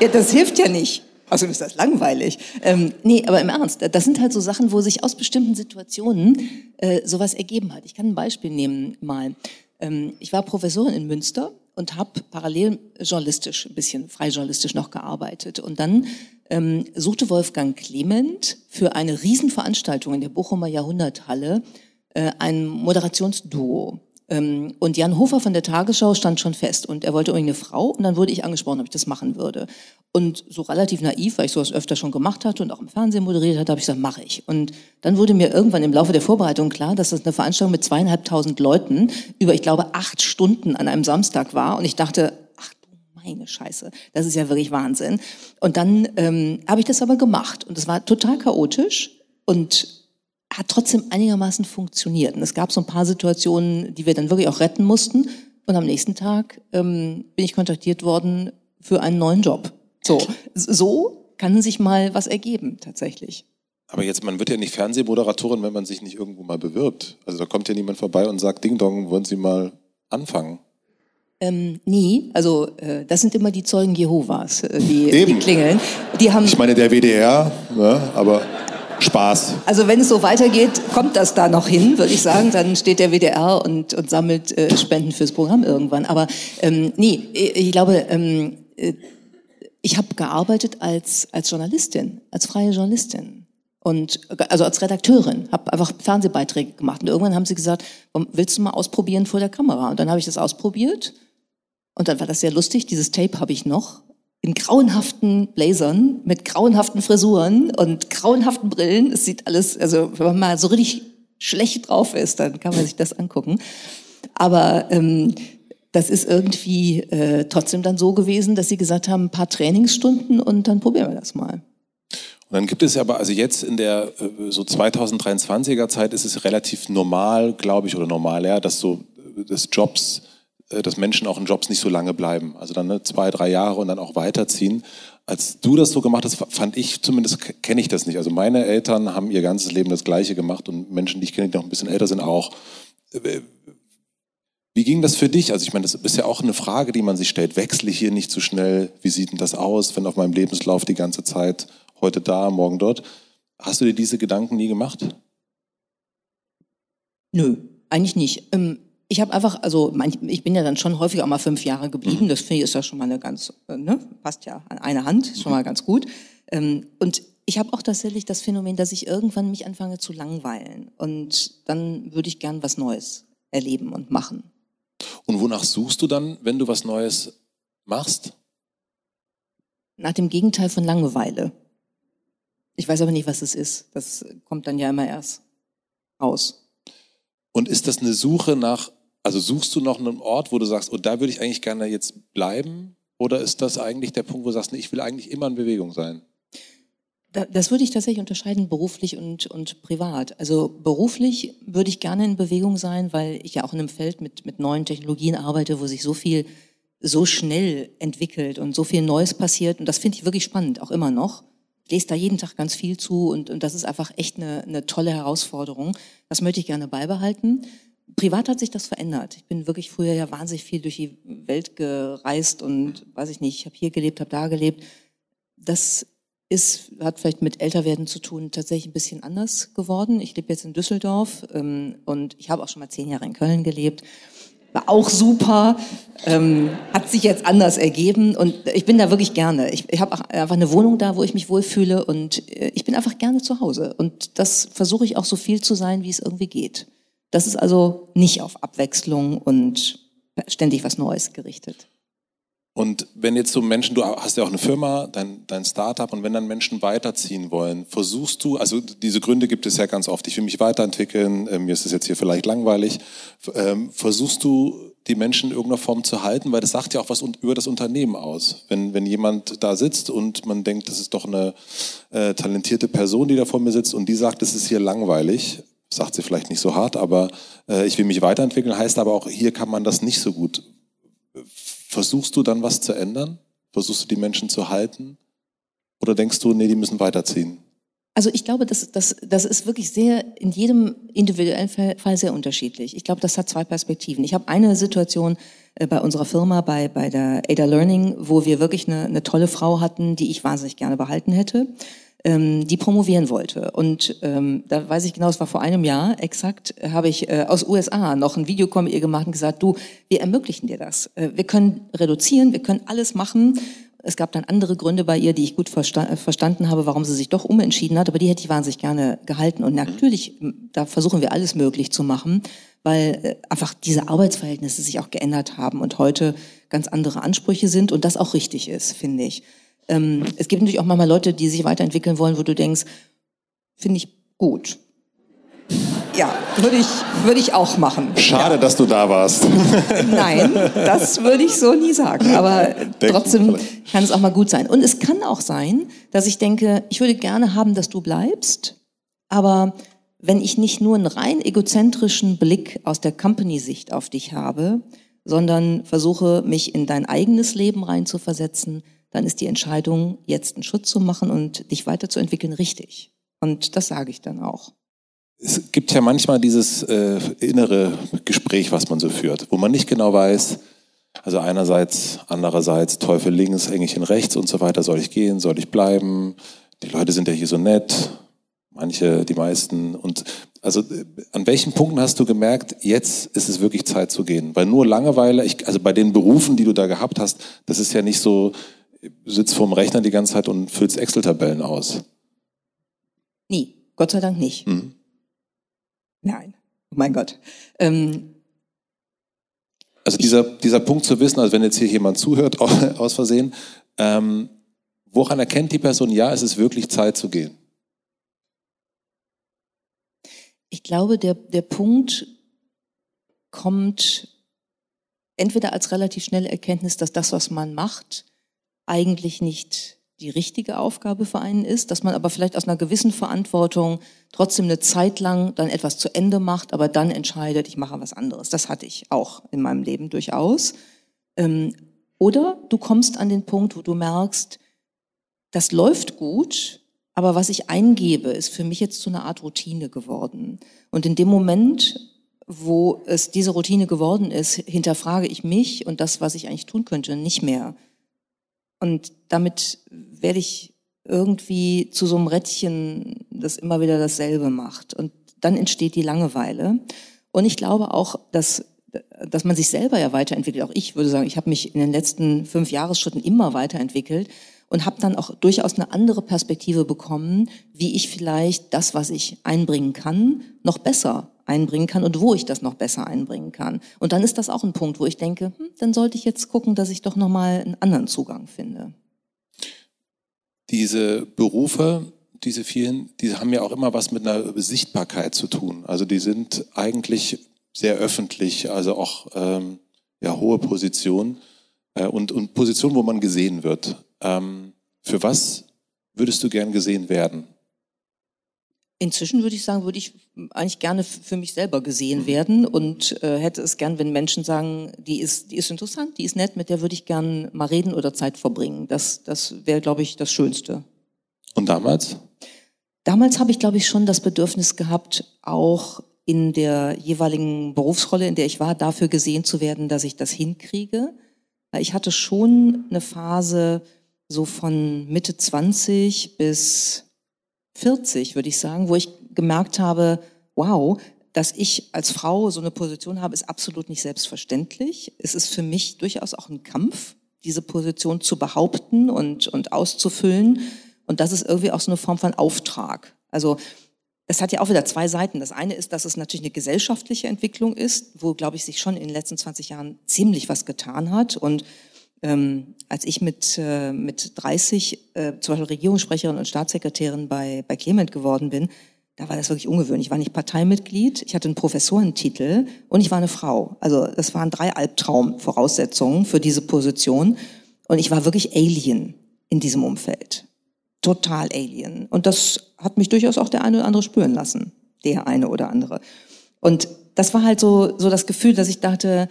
Ja, das hilft ja nicht. Außerdem ist das langweilig. Ähm, nee, aber im Ernst, das sind halt so Sachen, wo sich aus bestimmten Situationen äh, sowas ergeben hat. Ich kann ein Beispiel nehmen mal. Ähm, ich war Professorin in Münster und habe parallel journalistisch, ein bisschen frei journalistisch noch gearbeitet. Und dann ähm, suchte Wolfgang Clement für eine Riesenveranstaltung in der Bochumer Jahrhunderthalle äh, ein Moderationsduo und Jan Hofer von der Tagesschau stand schon fest und er wollte irgendwie eine Frau und dann wurde ich angesprochen, ob ich das machen würde. Und so relativ naiv, weil ich sowas öfter schon gemacht hatte und auch im Fernsehen moderiert hatte, habe ich gesagt, mache ich. Und dann wurde mir irgendwann im Laufe der Vorbereitung klar, dass das eine Veranstaltung mit zweieinhalbtausend Leuten über, ich glaube, acht Stunden an einem Samstag war und ich dachte, ach du meine Scheiße, das ist ja wirklich Wahnsinn. Und dann ähm, habe ich das aber gemacht und es war total chaotisch und hat trotzdem einigermaßen funktioniert. Und es gab so ein paar Situationen, die wir dann wirklich auch retten mussten. Und am nächsten Tag ähm, bin ich kontaktiert worden für einen neuen Job. So, so kann sich mal was ergeben tatsächlich. Aber jetzt, man wird ja nicht Fernsehmoderatorin, wenn man sich nicht irgendwo mal bewirbt. Also da kommt ja niemand vorbei und sagt, Ding Dong, wollen Sie mal anfangen? Ähm, nie. Also äh, das sind immer die Zeugen Jehovas, äh, die, die klingeln. Die haben. Ich meine der WDR, ne, aber Spaß. Also wenn es so weitergeht, kommt das da noch hin, würde ich sagen. Dann steht der WDR und, und sammelt äh, Spenden fürs Programm irgendwann. Aber ähm, nee, ich glaube, ähm, äh, ich habe gearbeitet als, als Journalistin, als freie Journalistin. Und also als Redakteurin, habe einfach Fernsehbeiträge gemacht. Und irgendwann haben sie gesagt, willst du mal ausprobieren vor der Kamera? Und dann habe ich das ausprobiert. Und dann war das sehr lustig. Dieses Tape habe ich noch in grauenhaften Blazern mit grauenhaften Frisuren und grauenhaften Brillen. Es sieht alles, also wenn man mal so richtig schlecht drauf ist, dann kann man sich das angucken. Aber ähm, das ist irgendwie äh, trotzdem dann so gewesen, dass sie gesagt haben, ein paar Trainingsstunden und dann probieren wir das mal. Und dann gibt es ja aber, also jetzt in der äh, so 2023er Zeit ist es relativ normal, glaube ich, oder normal, ja, dass so äh, das Jobs dass Menschen auch in Jobs nicht so lange bleiben. Also dann ne, zwei, drei Jahre und dann auch weiterziehen. Als du das so gemacht hast, fand ich, zumindest kenne ich das nicht. Also meine Eltern haben ihr ganzes Leben das Gleiche gemacht und Menschen, die ich kenne, die noch ein bisschen älter sind, auch. Äh, wie ging das für dich? Also ich meine, das ist ja auch eine Frage, die man sich stellt. Wechsle ich hier nicht zu schnell? Wie sieht denn das aus, wenn auf meinem Lebenslauf die ganze Zeit heute da, morgen dort? Hast du dir diese Gedanken nie gemacht? Nö, eigentlich nicht. Ähm, ich habe einfach, also ich bin ja dann schon häufig auch mal fünf Jahre geblieben. Das finde ich ist ja schon mal eine ganz, äh, ne, passt ja an eine Hand, schon mal ganz gut. Ähm, und ich habe auch tatsächlich das Phänomen, dass ich irgendwann mich anfange zu langweilen. Und dann würde ich gern was Neues erleben und machen. Und wonach suchst du dann, wenn du was Neues machst? Nach dem Gegenteil von Langeweile. Ich weiß aber nicht, was es ist. Das kommt dann ja immer erst raus. Und ist das eine Suche nach also suchst du noch einen Ort, wo du sagst, oh, da würde ich eigentlich gerne jetzt bleiben? Oder ist das eigentlich der Punkt, wo du sagst, nee, ich will eigentlich immer in Bewegung sein? Das würde ich tatsächlich unterscheiden, beruflich und, und privat. Also beruflich würde ich gerne in Bewegung sein, weil ich ja auch in einem Feld mit, mit neuen Technologien arbeite, wo sich so viel so schnell entwickelt und so viel Neues passiert. Und das finde ich wirklich spannend, auch immer noch. Ich lese da jeden Tag ganz viel zu und, und das ist einfach echt eine, eine tolle Herausforderung. Das möchte ich gerne beibehalten privat hat sich das verändert. Ich bin wirklich früher ja wahnsinnig viel durch die Welt gereist und weiß ich nicht, ich habe hier gelebt, habe da gelebt. Das ist, hat vielleicht mit Älterwerden zu tun, tatsächlich ein bisschen anders geworden. Ich lebe jetzt in Düsseldorf ähm, und ich habe auch schon mal zehn Jahre in Köln gelebt. War auch super, ähm, hat sich jetzt anders ergeben und ich bin da wirklich gerne. Ich, ich habe einfach eine Wohnung da, wo ich mich wohlfühle und äh, ich bin einfach gerne zu Hause. Und das versuche ich auch so viel zu sein, wie es irgendwie geht. Das ist also nicht auf Abwechslung und ständig was Neues gerichtet. Und wenn jetzt so Menschen, du hast ja auch eine Firma, dein, dein Startup, und wenn dann Menschen weiterziehen wollen, versuchst du, also diese Gründe gibt es ja ganz oft, ich will mich weiterentwickeln, äh, mir ist es jetzt hier vielleicht langweilig, ähm, versuchst du die Menschen in irgendeiner Form zu halten, weil das sagt ja auch was über das Unternehmen aus. Wenn, wenn jemand da sitzt und man denkt, das ist doch eine äh, talentierte Person, die da vor mir sitzt und die sagt, es ist hier langweilig, sagt sie vielleicht nicht so hart, aber äh, ich will mich weiterentwickeln, heißt aber auch, hier kann man das nicht so gut. Versuchst du dann was zu ändern? Versuchst du die Menschen zu halten? Oder denkst du, nee, die müssen weiterziehen? Also ich glaube, das, das, das ist wirklich sehr in jedem individuellen Fall sehr unterschiedlich. Ich glaube, das hat zwei Perspektiven. Ich habe eine Situation äh, bei unserer Firma, bei, bei der Ada Learning, wo wir wirklich eine, eine tolle Frau hatten, die ich wahnsinnig gerne behalten hätte ähm, die promovieren wollte. Und ähm, da weiß ich genau, es war vor einem Jahr exakt, habe ich äh, aus USA noch ein Videocall mit ihr gemacht und gesagt, du, wir ermöglichen dir das. Äh, wir können reduzieren, wir können alles machen. Es gab dann andere Gründe bei ihr, die ich gut versta verstanden habe, warum sie sich doch umentschieden hat, aber die hätte ich wahnsinnig gerne gehalten. Und natürlich, da versuchen wir alles möglich zu machen, weil äh, einfach diese Arbeitsverhältnisse sich auch geändert haben und heute ganz andere Ansprüche sind und das auch richtig ist, finde ich. Ähm, es gibt natürlich auch manchmal Leute, die sich weiterentwickeln wollen, wo du denkst, finde ich gut. Ja, würde ich, würde ich auch machen. Schade, ja. dass du da warst. Nein, das würde ich so nie sagen. Aber trotzdem kann es auch mal gut sein. Und es kann auch sein, dass ich denke, ich würde gerne haben, dass du bleibst. Aber wenn ich nicht nur einen rein egozentrischen Blick aus der Company-Sicht auf dich habe, sondern versuche, mich in dein eigenes Leben reinzuversetzen, dann ist die Entscheidung, jetzt einen Schritt zu machen und dich weiterzuentwickeln, richtig. Und das sage ich dann auch. Es gibt ja manchmal dieses äh, innere Gespräch, was man so führt, wo man nicht genau weiß, also einerseits, andererseits Teufel links, Engelchen rechts und so weiter, soll ich gehen, soll ich bleiben? Die Leute sind ja hier so nett, manche, die meisten. Und also an welchen Punkten hast du gemerkt, jetzt ist es wirklich Zeit zu gehen? Weil nur Langeweile, ich, also bei den Berufen, die du da gehabt hast, das ist ja nicht so, sitzt vorm Rechner die ganze Zeit und füllst Excel-Tabellen aus. Nie, Gott sei Dank nicht. Hm. Nein, oh mein Gott. Ähm, also dieser, dieser Punkt zu wissen, also wenn jetzt hier jemand zuhört, aus Versehen, ähm, woran erkennt die Person, ja, es ist wirklich Zeit zu gehen? Ich glaube, der, der Punkt kommt entweder als relativ schnelle Erkenntnis, dass das, was man macht, eigentlich nicht die richtige Aufgabe für einen ist, dass man aber vielleicht aus einer gewissen Verantwortung trotzdem eine Zeit lang dann etwas zu Ende macht, aber dann entscheidet, ich mache was anderes. Das hatte ich auch in meinem Leben durchaus. Ähm, oder du kommst an den Punkt, wo du merkst, das läuft gut, aber was ich eingebe, ist für mich jetzt zu einer Art Routine geworden. Und in dem Moment, wo es diese Routine geworden ist, hinterfrage ich mich und das, was ich eigentlich tun könnte, nicht mehr. Und damit werde ich irgendwie zu so einem Rädchen, das immer wieder dasselbe macht. Und dann entsteht die Langeweile. Und ich glaube auch, dass, dass man sich selber ja weiterentwickelt. Auch ich würde sagen, ich habe mich in den letzten fünf Jahresschritten immer weiterentwickelt und habe dann auch durchaus eine andere Perspektive bekommen, wie ich vielleicht das, was ich einbringen kann, noch besser einbringen kann und wo ich das noch besser einbringen kann. Und dann ist das auch ein Punkt, wo ich denke, hm, dann sollte ich jetzt gucken, dass ich doch noch mal einen anderen Zugang finde. Diese Berufe, diese vielen, die haben ja auch immer was mit einer Sichtbarkeit zu tun. Also die sind eigentlich sehr öffentlich, also auch ähm, ja hohe Positionen äh, und und Positionen, wo man gesehen wird. Ähm, für was würdest du gern gesehen werden? Inzwischen würde ich sagen, würde ich eigentlich gerne für mich selber gesehen werden und äh, hätte es gern, wenn Menschen sagen, die ist, die ist interessant, die ist nett, mit der würde ich gern mal reden oder Zeit verbringen. Das, das wäre, glaube ich, das Schönste. Und damals? Damals habe ich, glaube ich, schon das Bedürfnis gehabt, auch in der jeweiligen Berufsrolle, in der ich war, dafür gesehen zu werden, dass ich das hinkriege. Ich hatte schon eine Phase so von Mitte 20 bis 40, würde ich sagen, wo ich gemerkt habe, wow, dass ich als Frau so eine Position habe, ist absolut nicht selbstverständlich. Es ist für mich durchaus auch ein Kampf, diese Position zu behaupten und, und auszufüllen. Und das ist irgendwie auch so eine Form von Auftrag. Also es hat ja auch wieder zwei Seiten. Das eine ist, dass es natürlich eine gesellschaftliche Entwicklung ist, wo, glaube ich, sich schon in den letzten 20 Jahren ziemlich was getan hat. Und ähm, als ich mit, äh, mit 30 äh, zum Beispiel Regierungssprecherin und Staatssekretärin bei, bei Clement geworden bin, da war das wirklich ungewöhnlich. Ich war nicht Parteimitglied, ich hatte einen Professorentitel und ich war eine Frau. Also das waren drei Albtraumvoraussetzungen für diese Position. Und ich war wirklich Alien in diesem Umfeld. Total Alien. Und das hat mich durchaus auch der eine oder andere spüren lassen. Der eine oder andere. Und das war halt so, so das Gefühl, dass ich dachte,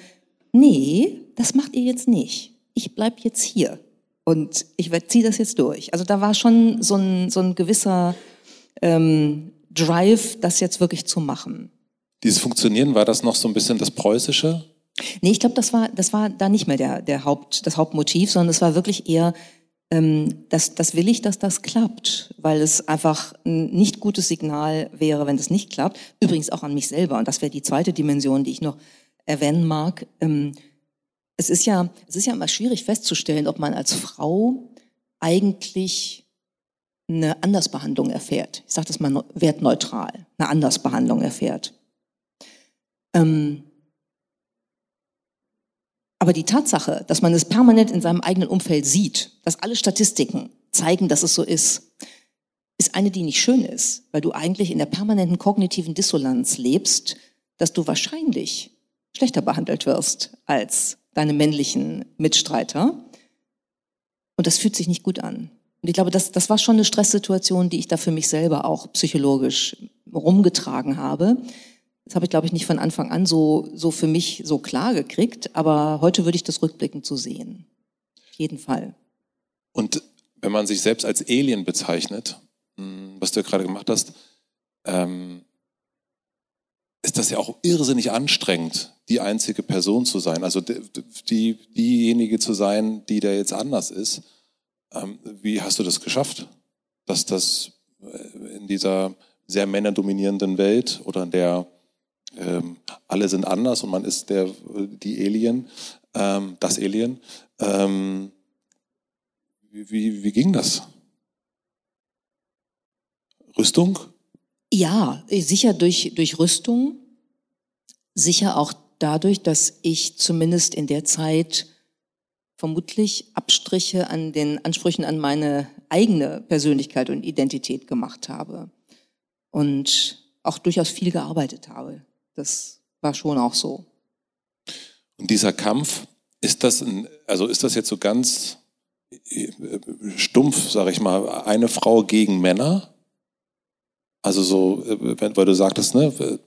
nee, das macht ihr jetzt nicht ich bleib jetzt hier und ich ziehe das jetzt durch. Also da war schon so ein, so ein gewisser ähm, Drive, das jetzt wirklich zu machen. Dieses Funktionieren, war das noch so ein bisschen das Preußische? Nee, ich glaube, das war, das war da nicht mehr der, der Haupt, das Hauptmotiv, sondern es war wirklich eher, ähm, das, das will ich, dass das klappt, weil es einfach ein nicht gutes Signal wäre, wenn das nicht klappt. Übrigens auch an mich selber. Und das wäre die zweite Dimension, die ich noch erwähnen mag. Ähm, es ist ja, es ist ja immer schwierig festzustellen, ob man als Frau eigentlich eine Andersbehandlung erfährt. Ich sage das mal wertneutral, eine Andersbehandlung erfährt. Ähm, aber die Tatsache, dass man es permanent in seinem eigenen Umfeld sieht, dass alle Statistiken zeigen, dass es so ist, ist eine, die nicht schön ist, weil du eigentlich in der permanenten kognitiven Dissonanz lebst, dass du wahrscheinlich schlechter behandelt wirst als deine männlichen Mitstreiter. Und das fühlt sich nicht gut an. Und ich glaube, das, das war schon eine Stresssituation, die ich da für mich selber auch psychologisch rumgetragen habe. Das habe ich, glaube ich, nicht von Anfang an so, so für mich so klar gekriegt, aber heute würde ich das rückblickend so sehen. Auf jeden Fall. Und wenn man sich selbst als Alien bezeichnet, hm, was du ja gerade gemacht hast, ähm, ist das ja auch irrsinnig anstrengend, die einzige Person zu sein. Also die, diejenige zu sein, die da jetzt anders ist. Ähm, wie hast du das geschafft, dass das äh, in dieser sehr männerdominierenden Welt oder in der ähm, alle sind anders und man ist der die Alien, ähm, das Alien. Ähm, wie, wie, wie ging das? Rüstung? Ja, sicher durch, durch Rüstung, sicher auch dadurch, dass ich zumindest in der Zeit vermutlich Abstriche an den Ansprüchen an meine eigene Persönlichkeit und Identität gemacht habe und auch durchaus viel gearbeitet habe. Das war schon auch so. Und dieser Kampf, ist das, ein, also ist das jetzt so ganz äh, stumpf, sage ich mal, eine Frau gegen Männer? Also so, äh, weil du sagtest, ne,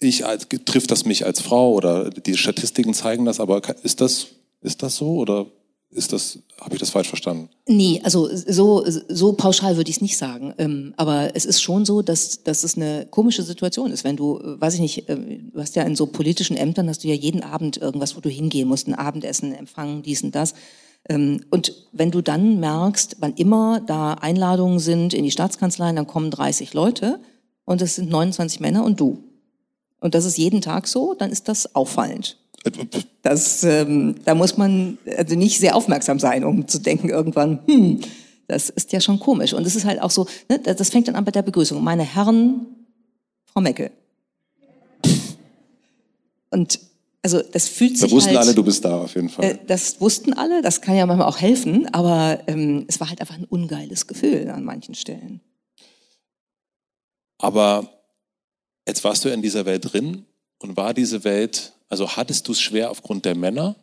ich als, trifft das mich als Frau oder die Statistiken zeigen das, aber ist das, ist das so oder ist das, habe ich das falsch verstanden? Nee, also so, so pauschal würde ich es nicht sagen. Ähm, aber es ist schon so, dass, dass es eine komische Situation ist. Wenn du, weiß ich nicht, äh, du hast ja in so politischen Ämtern, hast du ja jeden Abend irgendwas, wo du hingehen musst, ein Abendessen empfangen, dies und das. Ähm, und wenn du dann merkst, wann immer da Einladungen sind in die Staatskanzlei, dann kommen 30 Leute und es sind 29 Männer und du. Und das ist jeden Tag so, dann ist das auffallend. Das, ähm, da muss man also nicht sehr aufmerksam sein, um zu denken irgendwann, hm, das ist ja schon komisch. Und es ist halt auch so, ne, das fängt dann an bei der Begrüßung. Meine Herren, Frau Meckel. Und also das fühlt sich. Da wussten halt, alle, du bist da auf jeden Fall. Äh, das wussten alle, das kann ja manchmal auch helfen, aber ähm, es war halt einfach ein ungeiles Gefühl an manchen Stellen. Aber jetzt warst du in dieser Welt drin und war diese Welt also hattest du es schwer aufgrund der Männer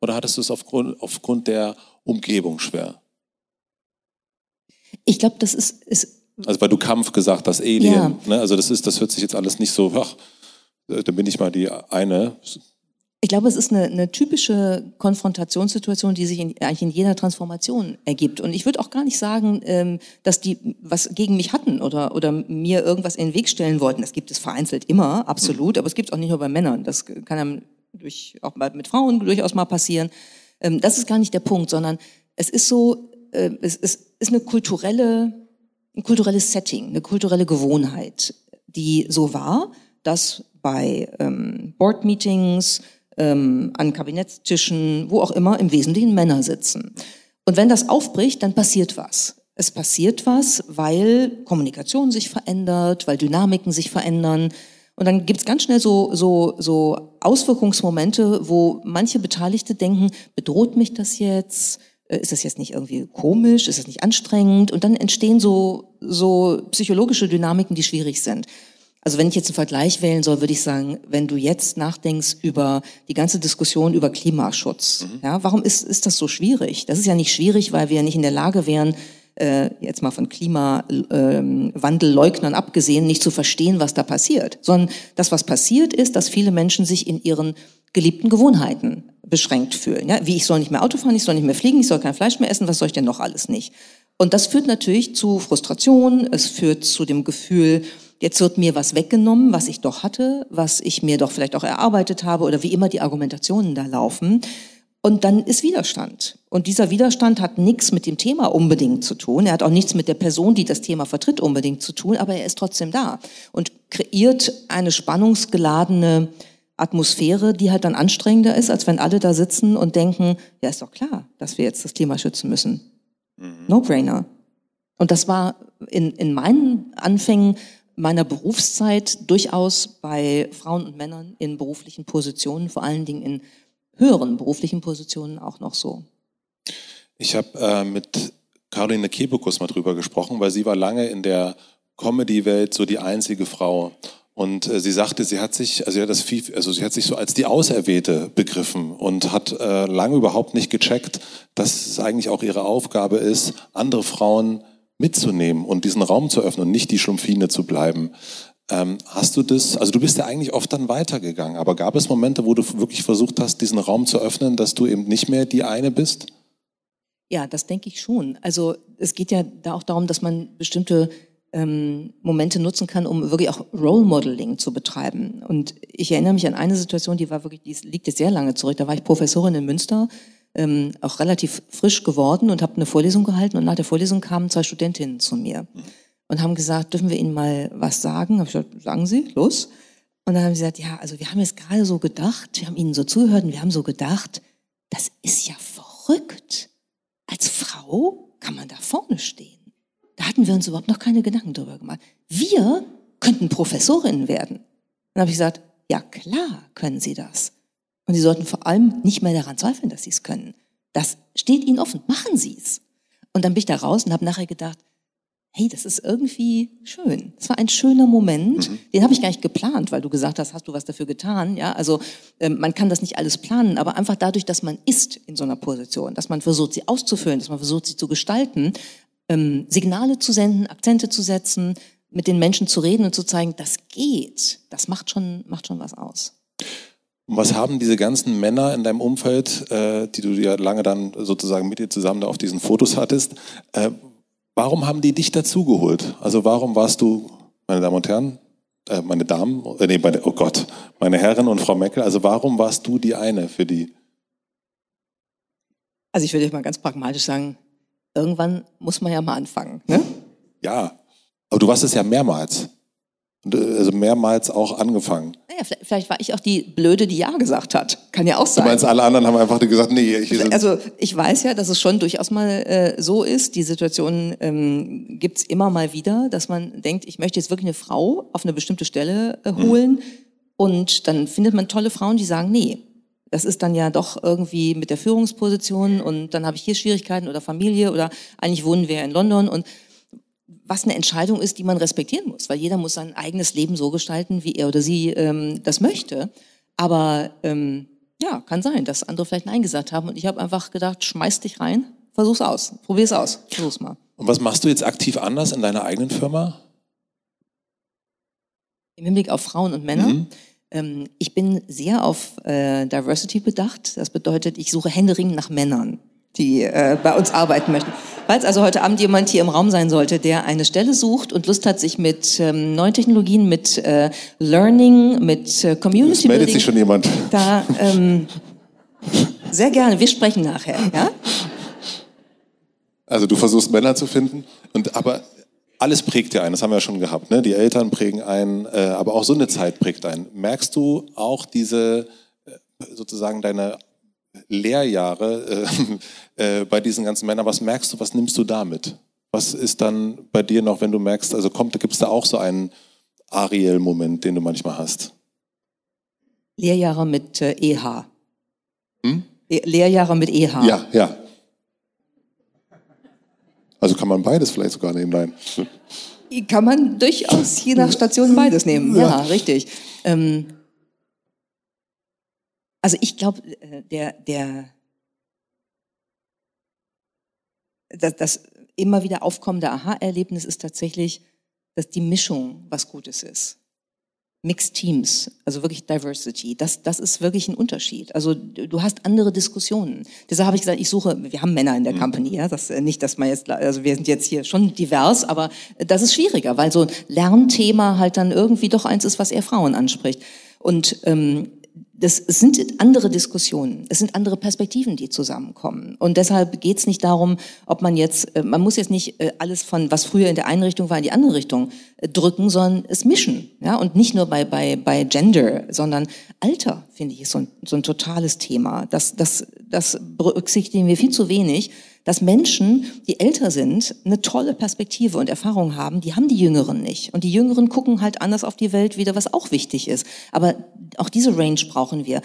oder hattest du es aufgrund, aufgrund der Umgebung schwer? Ich glaube, das ist, ist. Also weil du Kampf gesagt hast, Alien. Ja. Ne? Also das ist, das hört sich jetzt alles nicht so, ach, da bin ich mal die eine. Ich glaube, es ist eine, eine typische Konfrontationssituation, die sich in, eigentlich in jeder Transformation ergibt. Und ich würde auch gar nicht sagen, ähm, dass die was gegen mich hatten oder, oder mir irgendwas in den Weg stellen wollten. Das gibt es vereinzelt immer, absolut. Aber es gibt es auch nicht nur bei Männern. Das kann einem durch, auch mit Frauen durchaus mal passieren. Ähm, das ist gar nicht der Punkt, sondern es ist so, äh, es, es ist eine kulturelle, ein kulturelles Setting, eine kulturelle Gewohnheit, die so war, dass bei ähm, Board-Meetings, ähm, an Kabinettstischen, wo auch immer, im Wesentlichen Männer sitzen. Und wenn das aufbricht, dann passiert was. Es passiert was, weil Kommunikation sich verändert, weil Dynamiken sich verändern. Und dann gibt's ganz schnell so, so, so Auswirkungsmomente, wo manche Beteiligte denken, bedroht mich das jetzt? Äh, ist das jetzt nicht irgendwie komisch? Ist das nicht anstrengend? Und dann entstehen so, so psychologische Dynamiken, die schwierig sind. Also wenn ich jetzt einen Vergleich wählen soll, würde ich sagen, wenn du jetzt nachdenkst über die ganze Diskussion über Klimaschutz, mhm. ja, warum ist, ist das so schwierig? Das ist ja nicht schwierig, weil wir nicht in der Lage wären, äh, jetzt mal von Klimawandelleugnern ähm, abgesehen, nicht zu verstehen, was da passiert, sondern das, was passiert, ist, dass viele Menschen sich in ihren geliebten Gewohnheiten beschränkt fühlen. Ja? Wie ich soll nicht mehr Auto fahren, ich soll nicht mehr fliegen, ich soll kein Fleisch mehr essen, was soll ich denn noch alles nicht? Und das führt natürlich zu Frustration, es führt zu dem Gefühl, jetzt wird mir was weggenommen, was ich doch hatte, was ich mir doch vielleicht auch erarbeitet habe oder wie immer die Argumentationen da laufen. Und dann ist Widerstand. Und dieser Widerstand hat nichts mit dem Thema unbedingt zu tun. Er hat auch nichts mit der Person, die das Thema vertritt, unbedingt zu tun, aber er ist trotzdem da und kreiert eine spannungsgeladene Atmosphäre, die halt dann anstrengender ist, als wenn alle da sitzen und denken, ja, ist doch klar, dass wir jetzt das Thema schützen müssen. Mhm. No-brainer. Und das war in, in meinen Anfängen meiner Berufszeit durchaus bei Frauen und Männern in beruflichen Positionen, vor allen Dingen in höheren beruflichen Positionen auch noch so. Ich habe äh, mit Caroline Kebekus mal drüber gesprochen, weil sie war lange in der Comedy-Welt so die einzige Frau. Und äh, sie sagte, sie hat sich, also, hat das viel, also sie hat sich so als die Auserwählte begriffen und hat äh, lange überhaupt nicht gecheckt, dass es eigentlich auch ihre Aufgabe ist, andere Frauen mitzunehmen und diesen Raum zu öffnen und nicht die Schlumpfine zu bleiben. Ähm, hast du das, also du bist ja eigentlich oft dann weitergegangen, aber gab es Momente, wo du wirklich versucht hast, diesen Raum zu öffnen, dass du eben nicht mehr die eine bist? Ja, das denke ich schon. Also es geht ja da auch darum, dass man bestimmte ähm, Momente nutzen kann, um wirklich auch Role Modeling zu betreiben. Und ich erinnere mich an eine Situation, die war wirklich, die liegt jetzt sehr lange zurück. Da war ich Professorin in Münster, ähm, auch relativ frisch geworden und habe eine Vorlesung gehalten. Und nach der Vorlesung kamen zwei Studentinnen zu mir und haben gesagt, dürfen wir Ihnen mal was sagen? Hab ich gesagt, sagen Sie, los. Und dann haben sie gesagt, ja, also wir haben jetzt gerade so gedacht, wir haben Ihnen so zugehört und wir haben so gedacht, das ist ja verrückt. Als Frau kann man da vorne stehen. Da hatten wir uns überhaupt noch keine Gedanken drüber gemacht. Wir könnten Professorinnen werden. Dann habe ich gesagt, ja klar können Sie das. Und Sie sollten vor allem nicht mehr daran zweifeln, dass Sie es können. Das steht Ihnen offen. Machen Sie es. Und dann bin ich da raus und habe nachher gedacht, hey, das ist irgendwie schön. Das war ein schöner Moment. Mhm. Den habe ich gar nicht geplant, weil du gesagt hast, hast du was dafür getan? Ja, also ähm, man kann das nicht alles planen, aber einfach dadurch, dass man ist in so einer Position, dass man versucht, sie auszufüllen, dass man versucht, sie zu gestalten, ähm, Signale zu senden, Akzente zu setzen, mit den Menschen zu reden und zu zeigen, das geht. Das macht schon, macht schon was aus. Und was haben diese ganzen Männer in deinem Umfeld, äh, die du ja lange dann sozusagen mit dir zusammen da auf diesen Fotos hattest, äh, warum haben die dich dazugeholt? Also warum warst du, meine Damen und Herren, äh, meine Damen, äh, nee, meine, oh Gott, meine Herren und Frau Meckel, also warum warst du die eine für die? Also ich würde mal ganz pragmatisch sagen, irgendwann muss man ja mal anfangen. Ne? Ja, aber du warst es ja mehrmals. Äh, also mehrmals auch angefangen. Naja, vielleicht, vielleicht, war ich auch die Blöde, die Ja gesagt hat. Kann ja auch sein. Du meinst, alle anderen haben einfach gesagt, nee. Ich also ich weiß ja, dass es schon durchaus mal äh, so ist. Die Situation ähm, gibt es immer mal wieder, dass man denkt, ich möchte jetzt wirklich eine Frau auf eine bestimmte Stelle äh, holen. Mhm. Und dann findet man tolle Frauen, die sagen, nee, das ist dann ja doch irgendwie mit der Führungsposition und dann habe ich hier Schwierigkeiten oder Familie oder eigentlich wohnen wir in London und was eine Entscheidung ist, die man respektieren muss, weil jeder muss sein eigenes Leben so gestalten, wie er oder sie ähm, das möchte. Aber ähm, ja, kann sein, dass andere vielleicht Nein gesagt haben und ich habe einfach gedacht, schmeiß dich rein, versuch's aus, probier's aus, versuch's mal. Und was machst du jetzt aktiv anders in deiner eigenen Firma? Im Hinblick auf Frauen und Männer. Mhm. Ähm, ich bin sehr auf äh, Diversity bedacht. Das bedeutet, ich suche händeringend nach Männern, die äh, bei uns arbeiten möchten. Falls also heute Abend jemand hier im Raum sein sollte, der eine Stelle sucht und Lust hat, sich mit ähm, neuen Technologien, mit äh, Learning, mit äh, Community es meldet sich schon jemand. Da ähm, sehr gerne. Wir sprechen nachher. Ja? Also du versuchst Männer zu finden, und aber alles prägt ja einen, das haben wir ja schon gehabt. Ne? Die Eltern prägen einen, äh, aber auch so eine Zeit prägt einen. Merkst du auch diese, äh, sozusagen deine Lehrjahre äh, äh, bei diesen ganzen Männern, was merkst du, was nimmst du damit? Was ist dann bei dir noch, wenn du merkst, also kommt, gibt es da auch so einen Ariel-Moment, den du manchmal hast? Lehrjahre mit EH. Hm? Lehrjahre mit EH. Ja, ja. Also kann man beides vielleicht sogar nehmen, nein. Kann man durchaus je nach Station beides nehmen. Ja, ja richtig. Ähm, also ich glaube, äh, der, der, das, das immer wieder aufkommende Aha-Erlebnis ist tatsächlich, dass die Mischung was Gutes ist. Mixed Teams, also wirklich Diversity, das, das ist wirklich ein Unterschied. Also du hast andere Diskussionen. Deshalb habe ich gesagt, ich suche, wir haben Männer in der mhm. Company, ja, das äh, nicht, dass man jetzt, also wir sind jetzt hier schon divers, aber das ist schwieriger, weil so ein Lernthema halt dann irgendwie doch eins ist, was eher Frauen anspricht. Und ähm, das sind andere Diskussionen, es sind andere Perspektiven, die zusammenkommen. Und deshalb geht es nicht darum, ob man jetzt, äh, man muss jetzt nicht äh, alles von, was früher in der einen Richtung war, in die andere Richtung äh, drücken, sondern es mischen. Ja? Und nicht nur bei, bei, bei Gender, sondern Alter, finde ich, ist so ein, so ein totales Thema. Das, das, das berücksichtigen wir viel zu wenig dass Menschen, die älter sind, eine tolle Perspektive und Erfahrung haben, die haben die Jüngeren nicht. Und die Jüngeren gucken halt anders auf die Welt wieder, was auch wichtig ist. Aber auch diese Range brauchen wir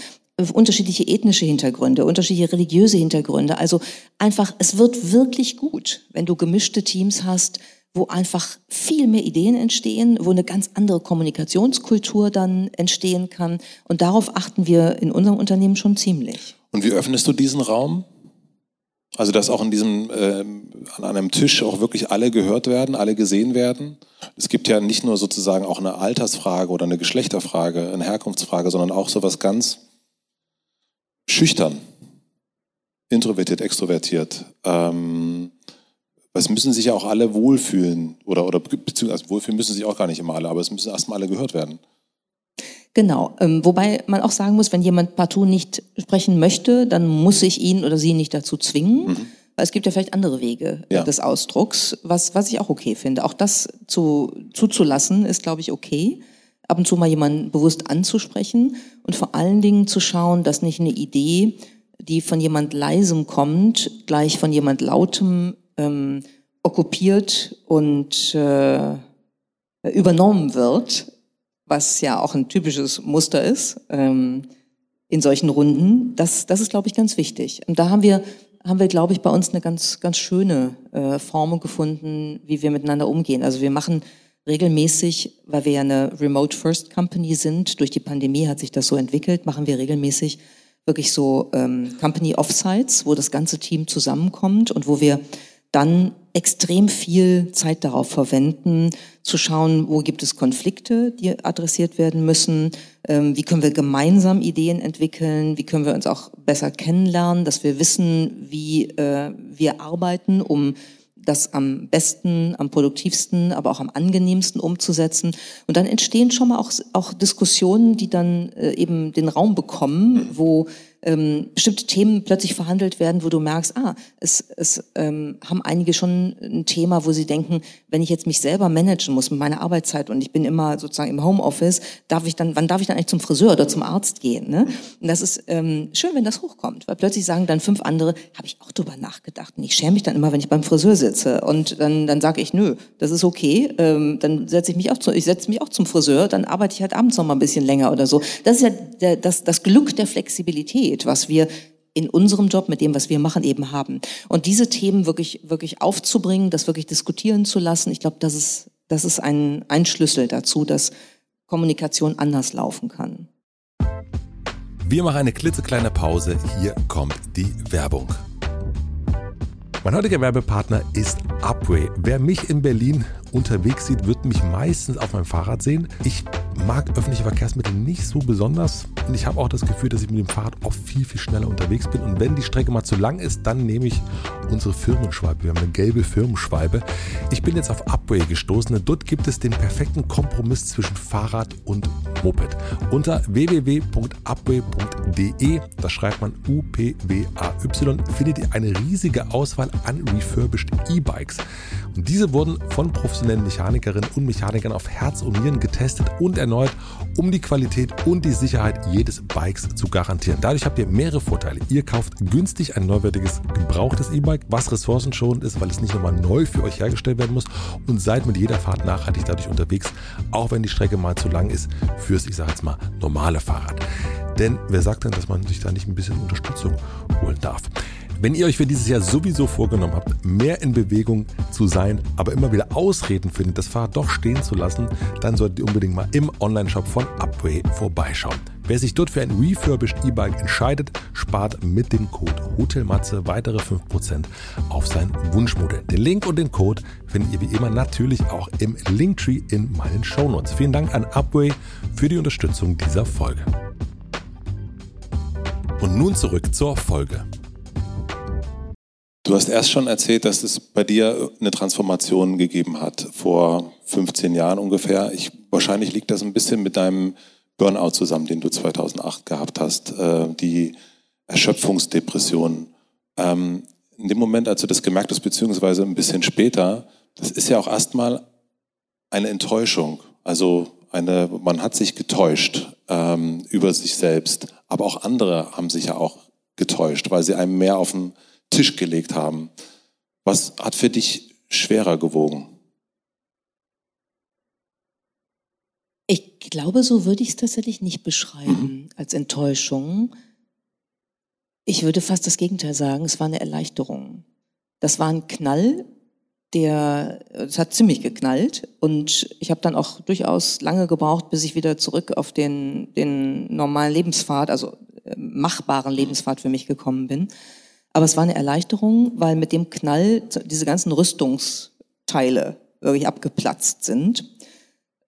unterschiedliche ethnische Hintergründe, unterschiedliche religiöse Hintergründe. Also einfach, es wird wirklich gut, wenn du gemischte Teams hast, wo einfach viel mehr Ideen entstehen, wo eine ganz andere Kommunikationskultur dann entstehen kann. Und darauf achten wir in unserem Unternehmen schon ziemlich. Und wie öffnest du diesen Raum? Also dass auch in diesem, äh, an einem Tisch auch wirklich alle gehört werden, alle gesehen werden. Es gibt ja nicht nur sozusagen auch eine Altersfrage oder eine Geschlechterfrage, eine Herkunftsfrage, sondern auch sowas ganz schüchtern, introvertiert, extrovertiert. Ähm, es müssen sich ja auch alle wohlfühlen oder, oder beziehungsweise wohlfühlen müssen sich auch gar nicht immer alle, aber es müssen erstmal alle gehört werden. Genau. Ähm, wobei man auch sagen muss, wenn jemand partout nicht sprechen möchte, dann muss ich ihn oder sie nicht dazu zwingen. Mhm. Weil es gibt ja vielleicht andere Wege ja. des Ausdrucks, was, was ich auch okay finde. Auch das zu, zuzulassen, ist, glaube ich, okay. Ab und zu mal jemanden bewusst anzusprechen und vor allen Dingen zu schauen, dass nicht eine Idee, die von jemand leisem kommt, gleich von jemand lautem ähm, okkupiert und äh, übernommen wird, was ja auch ein typisches Muster ist ähm, in solchen Runden, das, das ist, glaube ich, ganz wichtig. Und da haben wir, haben wir, glaube ich, bei uns eine ganz, ganz schöne äh, Formel gefunden, wie wir miteinander umgehen. Also wir machen regelmäßig, weil wir ja eine Remote First Company sind, durch die Pandemie hat sich das so entwickelt, machen wir regelmäßig wirklich so ähm, Company Offsites, wo das ganze Team zusammenkommt und wo wir dann extrem viel Zeit darauf verwenden, zu schauen, wo gibt es Konflikte, die adressiert werden müssen, ähm, wie können wir gemeinsam Ideen entwickeln, wie können wir uns auch besser kennenlernen, dass wir wissen, wie äh, wir arbeiten, um das am besten, am produktivsten, aber auch am angenehmsten umzusetzen. Und dann entstehen schon mal auch, auch Diskussionen, die dann äh, eben den Raum bekommen, wo ähm, bestimmte Themen plötzlich verhandelt werden, wo du merkst, ah, es, es ähm, haben einige schon ein Thema, wo sie denken, wenn ich jetzt mich selber managen muss mit meiner Arbeitszeit und ich bin immer sozusagen im Homeoffice, darf ich dann, wann darf ich dann eigentlich zum Friseur oder zum Arzt gehen? Ne? Und das ist ähm, schön, wenn das hochkommt, weil plötzlich sagen dann fünf andere, habe ich auch drüber nachgedacht. Und ich schäme mich dann immer, wenn ich beim Friseur sitze und dann, dann sage ich, nö, das ist okay, ähm, dann setze ich mich auch zu, ich setze mich auch zum Friseur, dann arbeite ich halt abends noch mal ein bisschen länger oder so. Das ist ja der, das, das Glück der Flexibilität. Qualität, was wir in unserem Job mit dem, was wir machen, eben haben. Und diese Themen wirklich, wirklich aufzubringen, das wirklich diskutieren zu lassen, ich glaube, das ist, das ist ein, ein Schlüssel dazu, dass Kommunikation anders laufen kann. Wir machen eine klitzekleine Pause. Hier kommt die Werbung. Mein heutiger Werbepartner ist Upway. Wer mich in Berlin unterwegs sieht, wird mich meistens auf meinem Fahrrad sehen. Ich mag öffentliche Verkehrsmittel nicht so besonders und ich habe auch das Gefühl, dass ich mit dem Fahrrad oft viel, viel schneller unterwegs bin. Und wenn die Strecke mal zu lang ist, dann nehme ich unsere Firmenschwalbe. Wir haben eine gelbe Firmenschwalbe. Ich bin jetzt auf Upway gestoßen und dort gibt es den perfekten Kompromiss zwischen Fahrrad und Moped. Unter www.upway.de, da schreibt man U-P-W-A-Y, findet ihr eine riesige Auswahl an refurbished E-Bikes. Und diese wurden von professionellen Mechanikerinnen und Mechanikern auf Herz und Nieren getestet und erneut, um die Qualität und die Sicherheit jedes Bikes zu garantieren. Dadurch habt ihr mehrere Vorteile. Ihr kauft günstig ein neuwertiges, gebrauchtes E-Bike, was ressourcenschonend ist, weil es nicht nochmal neu für euch hergestellt werden muss und seid mit jeder Fahrt nachhaltig dadurch unterwegs, auch wenn die Strecke mal zu lang ist fürs, ich sage jetzt mal, normale Fahrrad. Denn wer sagt denn, dass man sich da nicht ein bisschen Unterstützung holen darf? Wenn ihr euch für dieses Jahr sowieso vorgenommen habt, mehr in Bewegung zu sein, aber immer wieder Ausreden findet, das Fahrrad doch stehen zu lassen, dann solltet ihr unbedingt mal im Onlineshop von Upway vorbeischauen. Wer sich dort für ein refurbished E-Bike entscheidet, spart mit dem Code HOTELMATZE weitere 5% auf sein Wunschmodell. Den Link und den Code findet ihr wie immer natürlich auch im Linktree in meinen Shownotes. Vielen Dank an Upway für die Unterstützung dieser Folge. Und nun zurück zur Folge. Du hast erst schon erzählt, dass es bei dir eine Transformation gegeben hat vor 15 Jahren ungefähr. Ich, wahrscheinlich liegt das ein bisschen mit deinem Burnout zusammen, den du 2008 gehabt hast, äh, die Erschöpfungsdepression. Ähm, in dem Moment, als du das gemerkt hast, beziehungsweise ein bisschen später, das ist ja auch erstmal eine Enttäuschung. Also eine, man hat sich getäuscht ähm, über sich selbst, aber auch andere haben sich ja auch getäuscht, weil sie einem mehr auf den Tisch gelegt haben. Was hat für dich schwerer gewogen? Ich glaube, so würde ich es tatsächlich nicht beschreiben mhm. als Enttäuschung. Ich würde fast das Gegenteil sagen. Es war eine Erleichterung. Das war ein Knall, der, es hat ziemlich geknallt und ich habe dann auch durchaus lange gebraucht, bis ich wieder zurück auf den, den normalen Lebenspfad, also äh, machbaren Lebenspfad für mich gekommen bin. Aber es war eine Erleichterung, weil mit dem Knall diese ganzen Rüstungsteile wirklich abgeplatzt sind.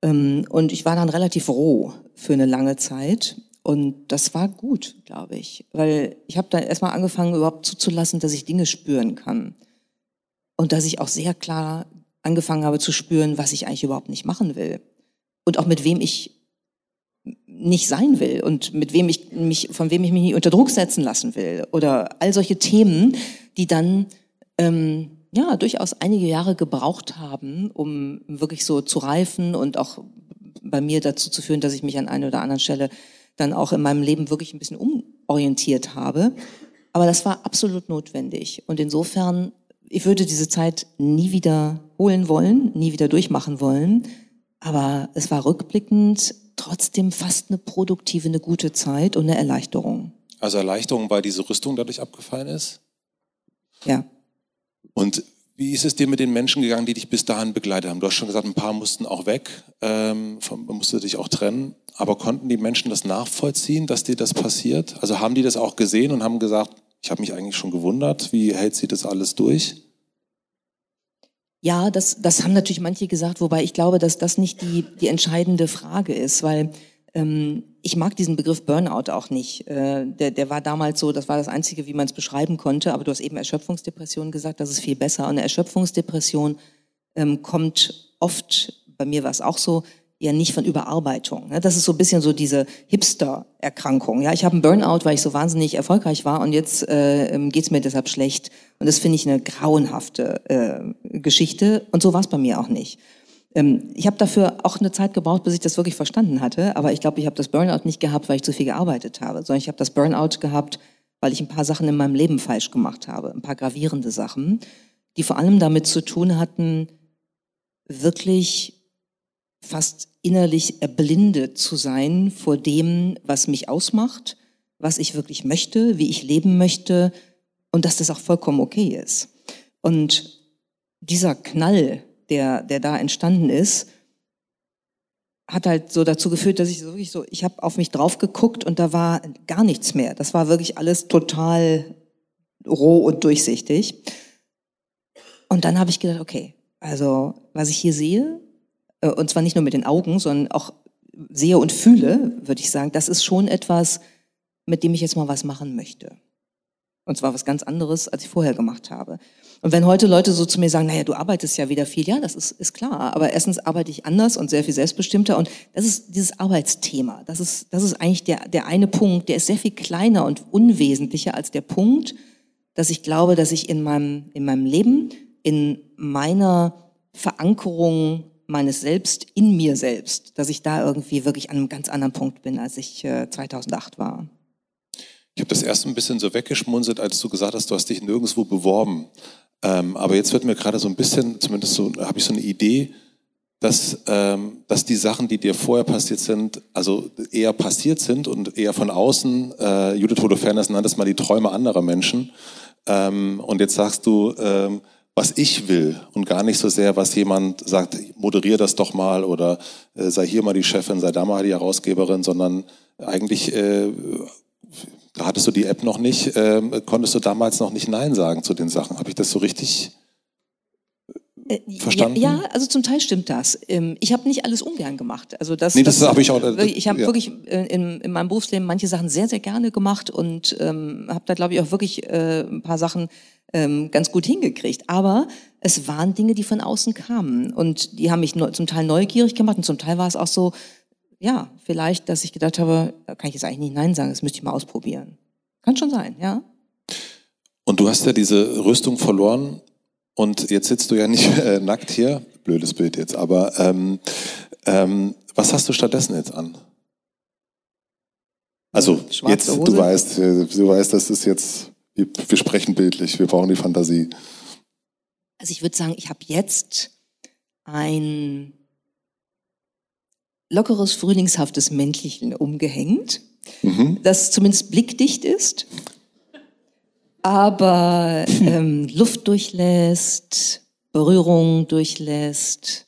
Ähm, und ich war dann relativ roh für eine lange Zeit. Und das war gut, glaube ich, weil ich habe dann erstmal angefangen, überhaupt zuzulassen, dass ich Dinge spüren kann. Und dass ich auch sehr klar angefangen habe zu spüren, was ich eigentlich überhaupt nicht machen will. Und auch mit wem ich nicht sein will und mit wem ich mich, von wem ich mich nicht unter Druck setzen lassen will. Oder all solche Themen, die dann ähm, ja durchaus einige Jahre gebraucht haben, um wirklich so zu reifen und auch bei mir dazu zu führen, dass ich mich an einer oder anderen Stelle dann auch in meinem Leben wirklich ein bisschen umorientiert habe. Aber das war absolut notwendig. Und insofern ich würde diese Zeit nie wieder holen wollen, nie wieder durchmachen wollen. Aber es war rückblickend trotzdem fast eine produktive, eine gute Zeit und eine Erleichterung. Also Erleichterung, weil diese Rüstung dadurch abgefallen ist? Ja. Und wie ist es dir mit den Menschen gegangen, die dich bis dahin begleitet haben? Du hast schon gesagt, ein paar mussten auch weg, ähm, musste dich auch trennen. Aber konnten die Menschen das nachvollziehen, dass dir das passiert? Also haben die das auch gesehen und haben gesagt, ich habe mich eigentlich schon gewundert, wie hält sie das alles durch? Ja, das, das haben natürlich manche gesagt, wobei ich glaube, dass das nicht die, die entscheidende Frage ist, weil ähm, ich mag diesen Begriff Burnout auch nicht. Äh, der, der war damals so, das war das Einzige, wie man es beschreiben konnte, aber du hast eben Erschöpfungsdepression gesagt, das ist viel besser. Und eine Erschöpfungsdepression ähm, kommt oft, bei mir war es auch so, ja nicht von Überarbeitung. Ne? Das ist so ein bisschen so diese Hipster-Erkrankung. Ja, ich habe einen Burnout, weil ich so wahnsinnig erfolgreich war und jetzt äh, ähm, geht's mir deshalb schlecht. Und das finde ich eine grauenhafte äh, Geschichte. Und so war es bei mir auch nicht. Ähm, ich habe dafür auch eine Zeit gebraucht, bis ich das wirklich verstanden hatte. Aber ich glaube, ich habe das Burnout nicht gehabt, weil ich zu viel gearbeitet habe, sondern ich habe das Burnout gehabt, weil ich ein paar Sachen in meinem Leben falsch gemacht habe, ein paar gravierende Sachen, die vor allem damit zu tun hatten, wirklich fast innerlich erblindet zu sein vor dem, was mich ausmacht, was ich wirklich möchte, wie ich leben möchte und dass das auch vollkommen okay ist. Und dieser Knall, der, der da entstanden ist, hat halt so dazu geführt, dass ich so wirklich so, ich habe auf mich drauf geguckt und da war gar nichts mehr. Das war wirklich alles total roh und durchsichtig. Und dann habe ich gedacht, okay, also was ich hier sehe, und zwar nicht nur mit den Augen, sondern auch sehe und fühle, würde ich sagen, das ist schon etwas, mit dem ich jetzt mal was machen möchte. Und zwar was ganz anderes, als ich vorher gemacht habe. Und wenn heute Leute so zu mir sagen, naja, du arbeitest ja wieder viel, ja, das ist, ist klar. Aber erstens arbeite ich anders und sehr viel selbstbestimmter. Und das ist dieses Arbeitsthema. Das ist, das ist eigentlich der, der eine Punkt, der ist sehr viel kleiner und unwesentlicher als der Punkt, dass ich glaube, dass ich in meinem, in meinem Leben, in meiner Verankerung meines Selbst in mir selbst, dass ich da irgendwie wirklich an einem ganz anderen Punkt bin, als ich äh, 2008 war. Ich habe das erst ein bisschen so weggeschmunzelt, als du gesagt hast, du hast dich nirgendwo beworben. Ähm, aber jetzt wird mir gerade so ein bisschen, zumindest so, habe ich so eine Idee, dass, ähm, dass die Sachen, die dir vorher passiert sind, also eher passiert sind und eher von außen, äh, Judith Holofernes nannte es mal die Träume anderer Menschen. Ähm, und jetzt sagst du, ähm, was ich will und gar nicht so sehr, was jemand sagt, moderier das doch mal oder äh, sei hier mal die Chefin, sei da mal die Herausgeberin, sondern eigentlich, äh, da hattest du die App noch nicht, äh, konntest du damals noch nicht Nein sagen zu den Sachen. Habe ich das so richtig verstanden? Ja, ja, also zum Teil stimmt das. Ähm, ich habe nicht alles ungern gemacht. Also das, nee, das, das habe ich auch. Ich habe ja. wirklich äh, in, in, meinem Berufsleben manche Sachen sehr, sehr gerne gemacht und ähm, habe da, glaube ich, auch wirklich äh, ein paar Sachen ähm, ganz gut hingekriegt. Aber es waren Dinge, die von außen kamen und die haben mich zum Teil neugierig gemacht und zum Teil war es auch so, ja, vielleicht, dass ich gedacht habe, da kann ich jetzt eigentlich nicht Nein sagen, das müsste ich mal ausprobieren. Kann schon sein, ja. Und du hast ja diese Rüstung verloren und jetzt sitzt du ja nicht äh, nackt hier. Blödes Bild jetzt, aber ähm, ähm, was hast du stattdessen jetzt an? Also Schwarze jetzt, Hose. du weißt, äh, du weißt, das ist jetzt, wir, wir sprechen bildlich, wir brauchen die Fantasie. Also ich würde sagen, ich habe jetzt ein lockeres, frühlingshaftes Mäntelchen umgehängt, mhm. das zumindest blickdicht ist, aber ähm, Luft durchlässt, Berührung durchlässt.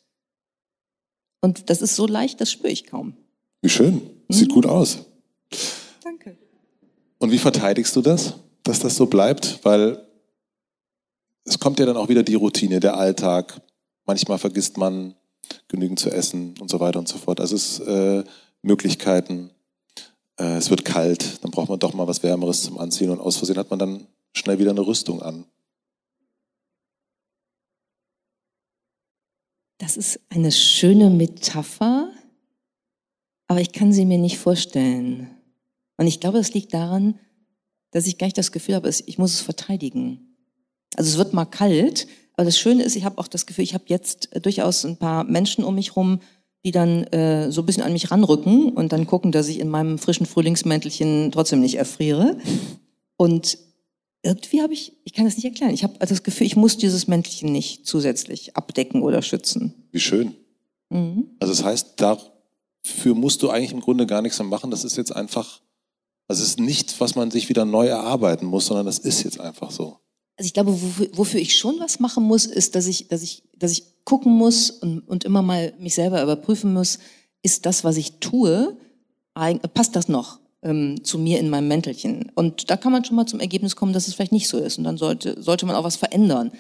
Und das ist so leicht, das spüre ich kaum. Wie schön. Sieht mhm. gut aus. Danke. Und wie verteidigst du das, dass das so bleibt? Weil es kommt ja dann auch wieder die Routine, der Alltag. Manchmal vergisst man genügend zu essen und so weiter und so fort. Also es äh, Möglichkeiten. Äh, es wird kalt, dann braucht man doch mal was Wärmeres zum Anziehen und aus Versehen hat man dann schnell wieder eine Rüstung an. Das ist eine schöne Metapher, aber ich kann sie mir nicht vorstellen. Und ich glaube, es liegt daran, dass ich gar nicht das Gefühl habe, ich muss es verteidigen. Also es wird mal kalt, aber das Schöne ist, ich habe auch das Gefühl, ich habe jetzt durchaus ein paar Menschen um mich rum, die dann äh, so ein bisschen an mich ranrücken und dann gucken, dass ich in meinem frischen Frühlingsmäntelchen trotzdem nicht erfriere. Und irgendwie habe ich, ich kann das nicht erklären, ich habe das Gefühl, ich muss dieses Mäntelchen nicht zusätzlich abdecken oder schützen. Wie schön. Mhm. Also das heißt, dafür musst du eigentlich im Grunde gar nichts mehr machen. Das ist jetzt einfach, das ist nichts, was man sich wieder neu erarbeiten muss, sondern das ist jetzt einfach so. Also ich glaube, wofür, wofür ich schon was machen muss, ist, dass ich, dass ich, dass ich gucken muss und, und immer mal mich selber überprüfen muss, ist das, was ich tue, passt das noch? Ähm, zu mir in meinem Mäntelchen. Und da kann man schon mal zum Ergebnis kommen, dass es vielleicht nicht so ist. Und dann sollte, sollte man auch was verändern.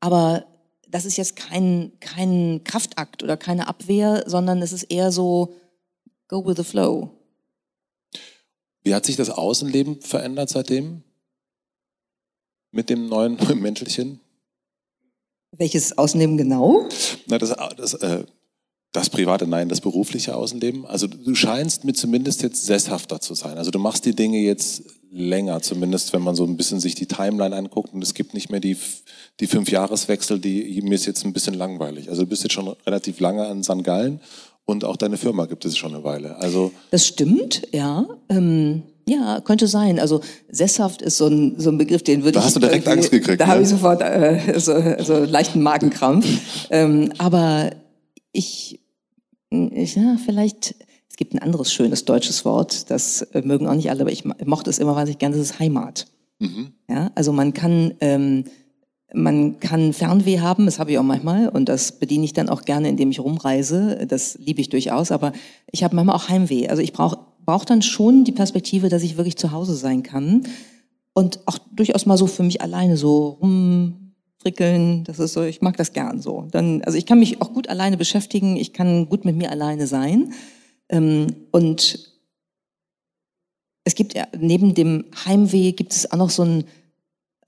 Aber das ist jetzt kein, kein Kraftakt oder keine Abwehr, sondern es ist eher so, go with the flow. Wie hat sich das Außenleben verändert seitdem? Mit dem neuen Mäntelchen? Welches Außenleben genau? Na, das, das äh, das private, nein, das berufliche Außenleben. Also du scheinst mir zumindest jetzt sesshafter zu sein. Also du machst die Dinge jetzt länger, zumindest wenn man so ein bisschen sich die Timeline anguckt und es gibt nicht mehr die, die fünf Jahreswechsel, die mir ist jetzt ein bisschen langweilig. Also du bist jetzt schon relativ lange an St. Gallen und auch deine Firma gibt es schon eine Weile. Also das stimmt, ja. Ähm ja, könnte sein. Also sesshaft ist so ein, so ein Begriff, den würde ich. Da hast du direkt Angst gekriegt. Da ne? habe ich sofort äh, so, so leichten Magenkrampf. ähm, aber ich ja, vielleicht, es gibt ein anderes schönes deutsches Wort, das äh, mögen auch nicht alle, aber ich mochte es immer, weiß ich gerne, das ist Heimat. Mhm. Ja, also man kann, ähm, man kann Fernweh haben, das habe ich auch manchmal und das bediene ich dann auch gerne, indem ich rumreise. Das liebe ich durchaus, aber ich habe manchmal auch Heimweh. Also ich brauche brauch dann schon die Perspektive, dass ich wirklich zu Hause sein kann und auch durchaus mal so für mich alleine so rum frickeln, das ist so, ich mag das gern so. Dann, also ich kann mich auch gut alleine beschäftigen, ich kann gut mit mir alleine sein. Ähm, und es gibt ja, neben dem Heimweh gibt es auch noch so ein,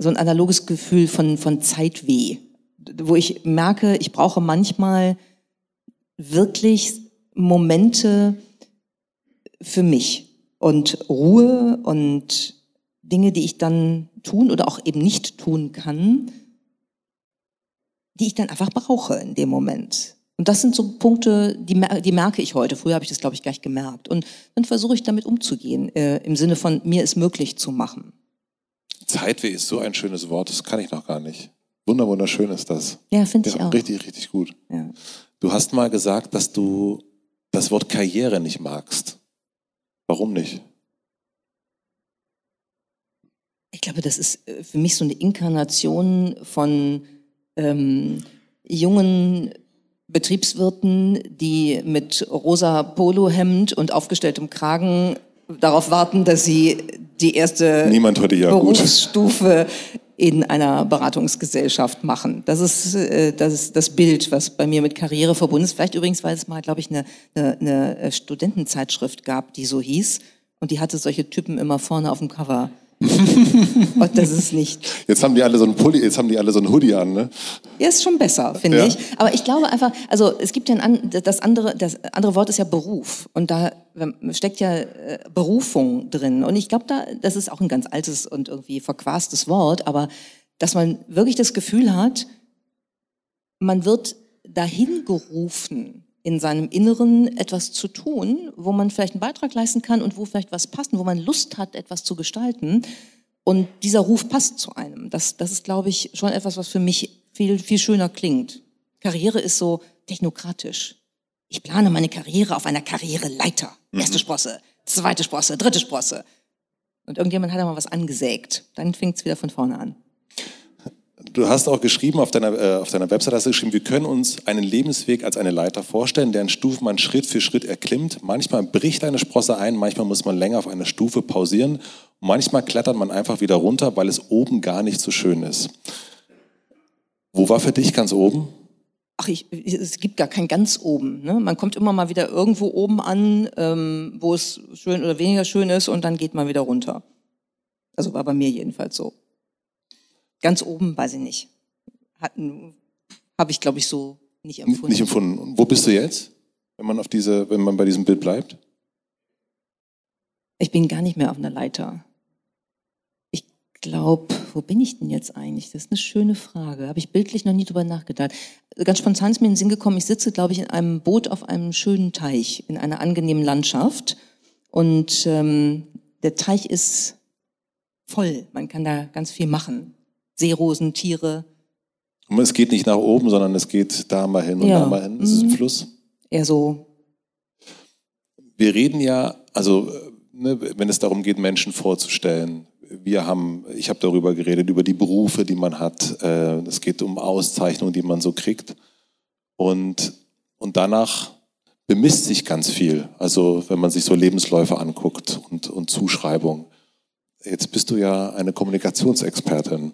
so ein analoges Gefühl von, von Zeitweh, wo ich merke, ich brauche manchmal wirklich Momente für mich und Ruhe und Dinge, die ich dann tun oder auch eben nicht tun kann, die ich dann einfach brauche in dem Moment. Und das sind so Punkte, die, die merke ich heute. Früher habe ich das, glaube ich, gar nicht gemerkt. Und dann versuche ich damit umzugehen, äh, im Sinne von, mir es möglich zu machen. Zeitweh ist so ein schönes Wort, das kann ich noch gar nicht. Wunder, wunderschön ist das. Ja, finde ich ja, auch. Richtig, richtig gut. Ja. Du hast mal gesagt, dass du das Wort Karriere nicht magst. Warum nicht? Ich glaube, das ist äh, für mich so eine Inkarnation von ähm, jungen Betriebswirten, die mit rosa Polohemd und aufgestelltem Kragen darauf warten, dass sie die erste ja Berufsstufe gut. in einer Beratungsgesellschaft machen. Das ist, äh, das ist das Bild, was bei mir mit Karriere verbunden ist. Vielleicht übrigens, weil es mal, glaube ich, eine, eine, eine Studentenzeitschrift gab, die so hieß. Und die hatte solche Typen immer vorne auf dem Cover. Und das ist nicht. Jetzt haben die alle so einen Pulli, jetzt haben die alle so einen Hoodie an, ne? Ja, ist schon besser, finde Ja. ich. Aber ich glaube einfach, also es gibt ja ein, das andere, das andere Wort ist ja Beruf. Und da steckt ja äh, Berufung drin. Und ich glaube, da, das ist auch ein ganz altes und irgendwie verquastes Wort, aber dass man wirklich das Gefühl hat, man wird dahin gerufen, in seinem Inneren etwas zu tun, wo man vielleicht einen Beitrag leisten kann und wo vielleicht was passt wo man Lust hat, etwas zu gestalten. Und dieser Ruf passt zu einem. Das, das ist, glaube ich, schon etwas, was für mich viel, viel schöner klingt. Karriere ist so technokratisch. Ich plane meine Karriere auf einer Karriereleiter. Erste Sprosse, zweite Sprosse, dritte Sprosse. Und irgendjemand hat da mal was angesägt. Dann fängt es wieder von vorne an. Du hast auch geschrieben, auf deiner, äh, auf deiner Website hast du geschrieben, wir können uns einen Lebensweg als eine Leiter vorstellen, deren Stufen man Schritt für Schritt erklimmt. Manchmal bricht eine Sprosse ein, manchmal muss man länger auf einer Stufe pausieren. Manchmal klettert man einfach wieder runter, weil es oben gar nicht so schön ist. Wo war für dich ganz oben? Ach, ich, es gibt gar kein ganz oben. Ne? Man kommt immer mal wieder irgendwo oben an, ähm, wo es schön oder weniger schön ist und dann geht man wieder runter. Also war bei mir jedenfalls so. Ganz oben weiß ich nicht. Habe ich, glaube ich, so nicht empfunden. Nicht empfunden. Und wo bist du jetzt, wenn man auf diese, wenn man bei diesem Bild bleibt? Ich bin gar nicht mehr auf einer Leiter. Ich glaube, wo bin ich denn jetzt eigentlich? Das ist eine schöne Frage. Habe ich bildlich noch nie drüber nachgedacht. Ganz spontan ist mir in den Sinn gekommen, ich sitze, glaube ich, in einem Boot auf einem schönen Teich, in einer angenehmen Landschaft. Und ähm, der Teich ist voll. Man kann da ganz viel machen. Seerosen, Tiere, Und es geht nicht nach oben, sondern es geht da mal hin und Ja. da mal hin. Es ist ein Mhm. Fluss. eher so Wir reden ja, also äh, ne, wenn es darum geht, Menschen vorzustellen. Wir haben, ich habe darüber geredet, über die Berufe, die man hat. Äh, Es geht um Auszeichnungen, die man so kriegt. Und, und danach bemisst sich ganz viel. Also wenn man sich so Lebensläufe anguckt und, und Zuschreibung. Jetzt bist du ja eine Kommunikationsexpertin.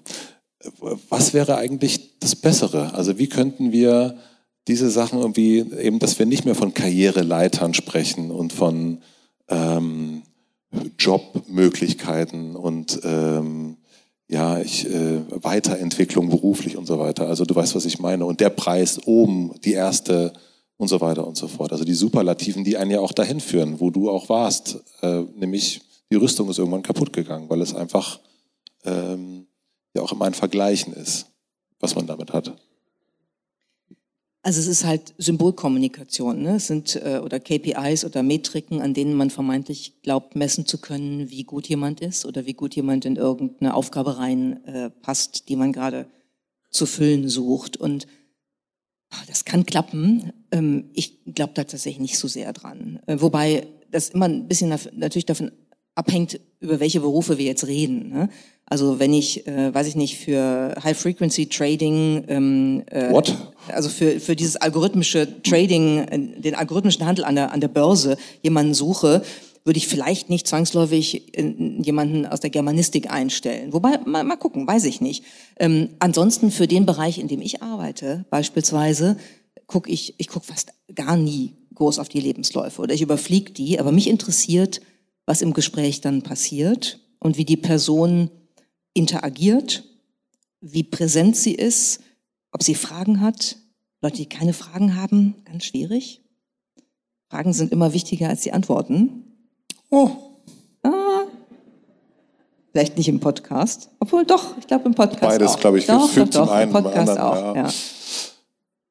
Was wäre eigentlich das Bessere? Also wie könnten wir diese Sachen irgendwie eben, dass wir nicht mehr von Karriereleitern sprechen und von ähm, Jobmöglichkeiten und ähm, ja, ich, äh, Weiterentwicklung beruflich und so weiter. Also du weißt, was ich meine. Und der Preis oben, die erste und so weiter und so fort. Also die Superlativen, die einen ja auch dahin führen, wo du auch warst. Äh, nämlich die Rüstung ist irgendwann kaputt gegangen, weil es einfach ähm, ja auch immer ein Vergleichen ist, was man damit hat. Also es ist halt Symbolkommunikation, ne? Es sind äh, oder KPIs oder Metriken, an denen man vermeintlich glaubt, messen zu können, wie gut jemand ist oder wie gut jemand in irgendeine Aufgabe rein äh, passt, die man gerade zu füllen sucht. Und ah, das kann klappen. Ähm, ich glaube da tatsächlich nicht so sehr dran. Äh, wobei das immer ein bisschen natürlich davon abhängt, über welche Berufe wir jetzt reden. Ne? Also wenn ich, äh, weiß ich nicht, für High-Frequency-Trading, ähm, äh, What? also für, für dieses algorithmische Trading, äh, den algorithmischen Handel an der, an der Börse jemanden suche, würde ich vielleicht nicht zwangsläufig äh, jemanden aus der Germanistik einstellen. Wobei, mal, mal gucken, weiß ich nicht. Ähm, ansonsten für den Bereich, in dem ich arbeite, beispielsweise, gucke ich, ich gucke fast gar nie groß auf die Lebensläufe oder ich überfliege die, aber mich interessiert, was im Gespräch dann passiert und wie die Person interagiert, wie präsent sie ist, ob sie Fragen hat. Leute, die keine Fragen haben, ganz schwierig. Fragen sind immer wichtiger als die Antworten. Oh, Vielleicht nicht im Podcast, obwohl doch, ich glaube im Podcast Beides, glaube ich, doch, führt doch, zum doch, einen, im Podcast anderen, auch. ja. Ja.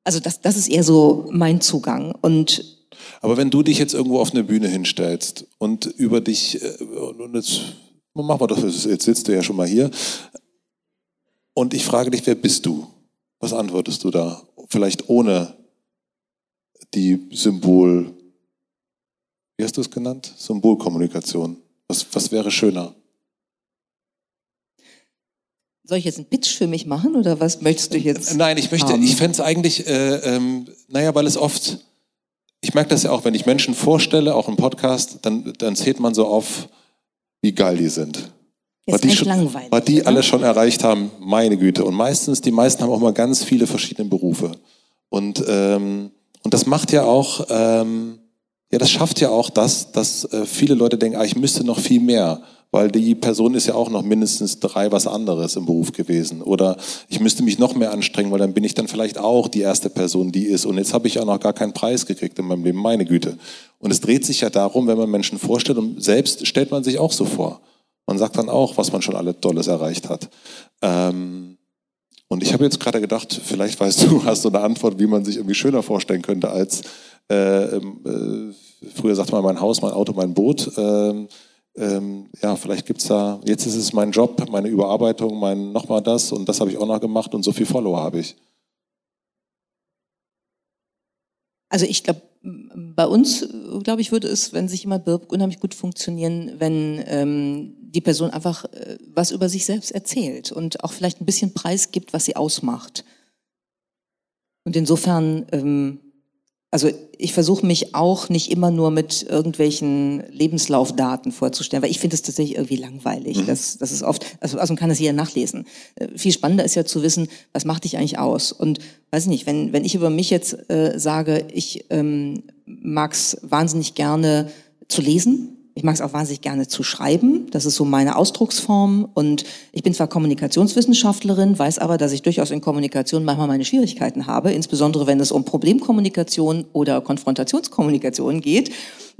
Also das, das ist eher so mein Zugang. Und Aber wenn du dich jetzt irgendwo auf eine Bühne hinstellst und über dich, äh, und jetzt machen wir das, jetzt sitzt du ja schon mal hier, und ich frage dich, wer bist du? Was antwortest du da? Vielleicht ohne die Symbol, wie hast du es genannt? Symbolkommunikation. Was, was wäre schöner? soll ich jetzt einen Pitch für mich machen oder was möchtest du jetzt? Nein, ich möchte, haben? ich fände es eigentlich, äh, ähm, naja, weil es oft, ich merke das ja auch, wenn ich Menschen vorstelle, auch im Podcast, dann, dann zählt man so auf, wie geil die sind. Jetzt was die, schon, was die alle schon erreicht haben, meine Güte. Und meistens, die meisten haben auch mal ganz viele verschiedene Berufe. Und, ähm, und das macht ja auch, ähm, ja, das schafft ja auch das, dass äh, viele Leute denken, ah, ich müsste noch viel mehr, weil die Person ist ja auch noch mindestens drei was anderes im Beruf gewesen. Oder ich müsste mich noch mehr anstrengen, weil dann bin ich dann vielleicht auch die erste Person, die ist. Und jetzt habe ich auch noch gar keinen Preis gekriegt in meinem Leben, meine Güte. Und es dreht sich ja darum, wenn man Menschen vorstellt, und selbst stellt man sich auch so vor. Man sagt dann auch, was man schon alles Tolles erreicht hat. Ähm, und ich habe jetzt gerade gedacht, vielleicht weißt du, hast du eine Antwort, wie man sich irgendwie schöner vorstellen könnte als äh, äh, früher sagte man mein Haus, mein Auto, mein Boot. Ähm, ähm, ja, vielleicht gibt es da, jetzt ist es mein Job, meine Überarbeitung, mein nochmal das und das habe ich auch noch gemacht und so viel Follower habe ich. Also ich glaube, bei uns, glaube ich, würde es, wenn sich jemand bewirbt, unheimlich gut funktionieren, wenn ähm, die Person einfach äh, was über sich selbst erzählt und auch vielleicht ein bisschen Preis gibt, was sie ausmacht. Und insofern ähm, also ich versuche mich auch nicht immer nur mit irgendwelchen Lebenslaufdaten vorzustellen, weil ich finde es tatsächlich irgendwie langweilig. Mhm. Das, das ist oft, also, also man kann das hier nachlesen. Äh, viel spannender ist ja zu wissen, was macht dich eigentlich aus? Und weiß ich nicht, wenn, wenn ich über mich jetzt äh, sage, ich ähm, mag es wahnsinnig gerne zu lesen, ich mag es auch wahnsinnig gerne zu schreiben. Das ist so meine Ausdrucksform. Und ich bin zwar Kommunikationswissenschaftlerin, weiß aber, dass ich durchaus in Kommunikation manchmal meine Schwierigkeiten habe, insbesondere wenn es um Problemkommunikation oder Konfrontationskommunikation geht.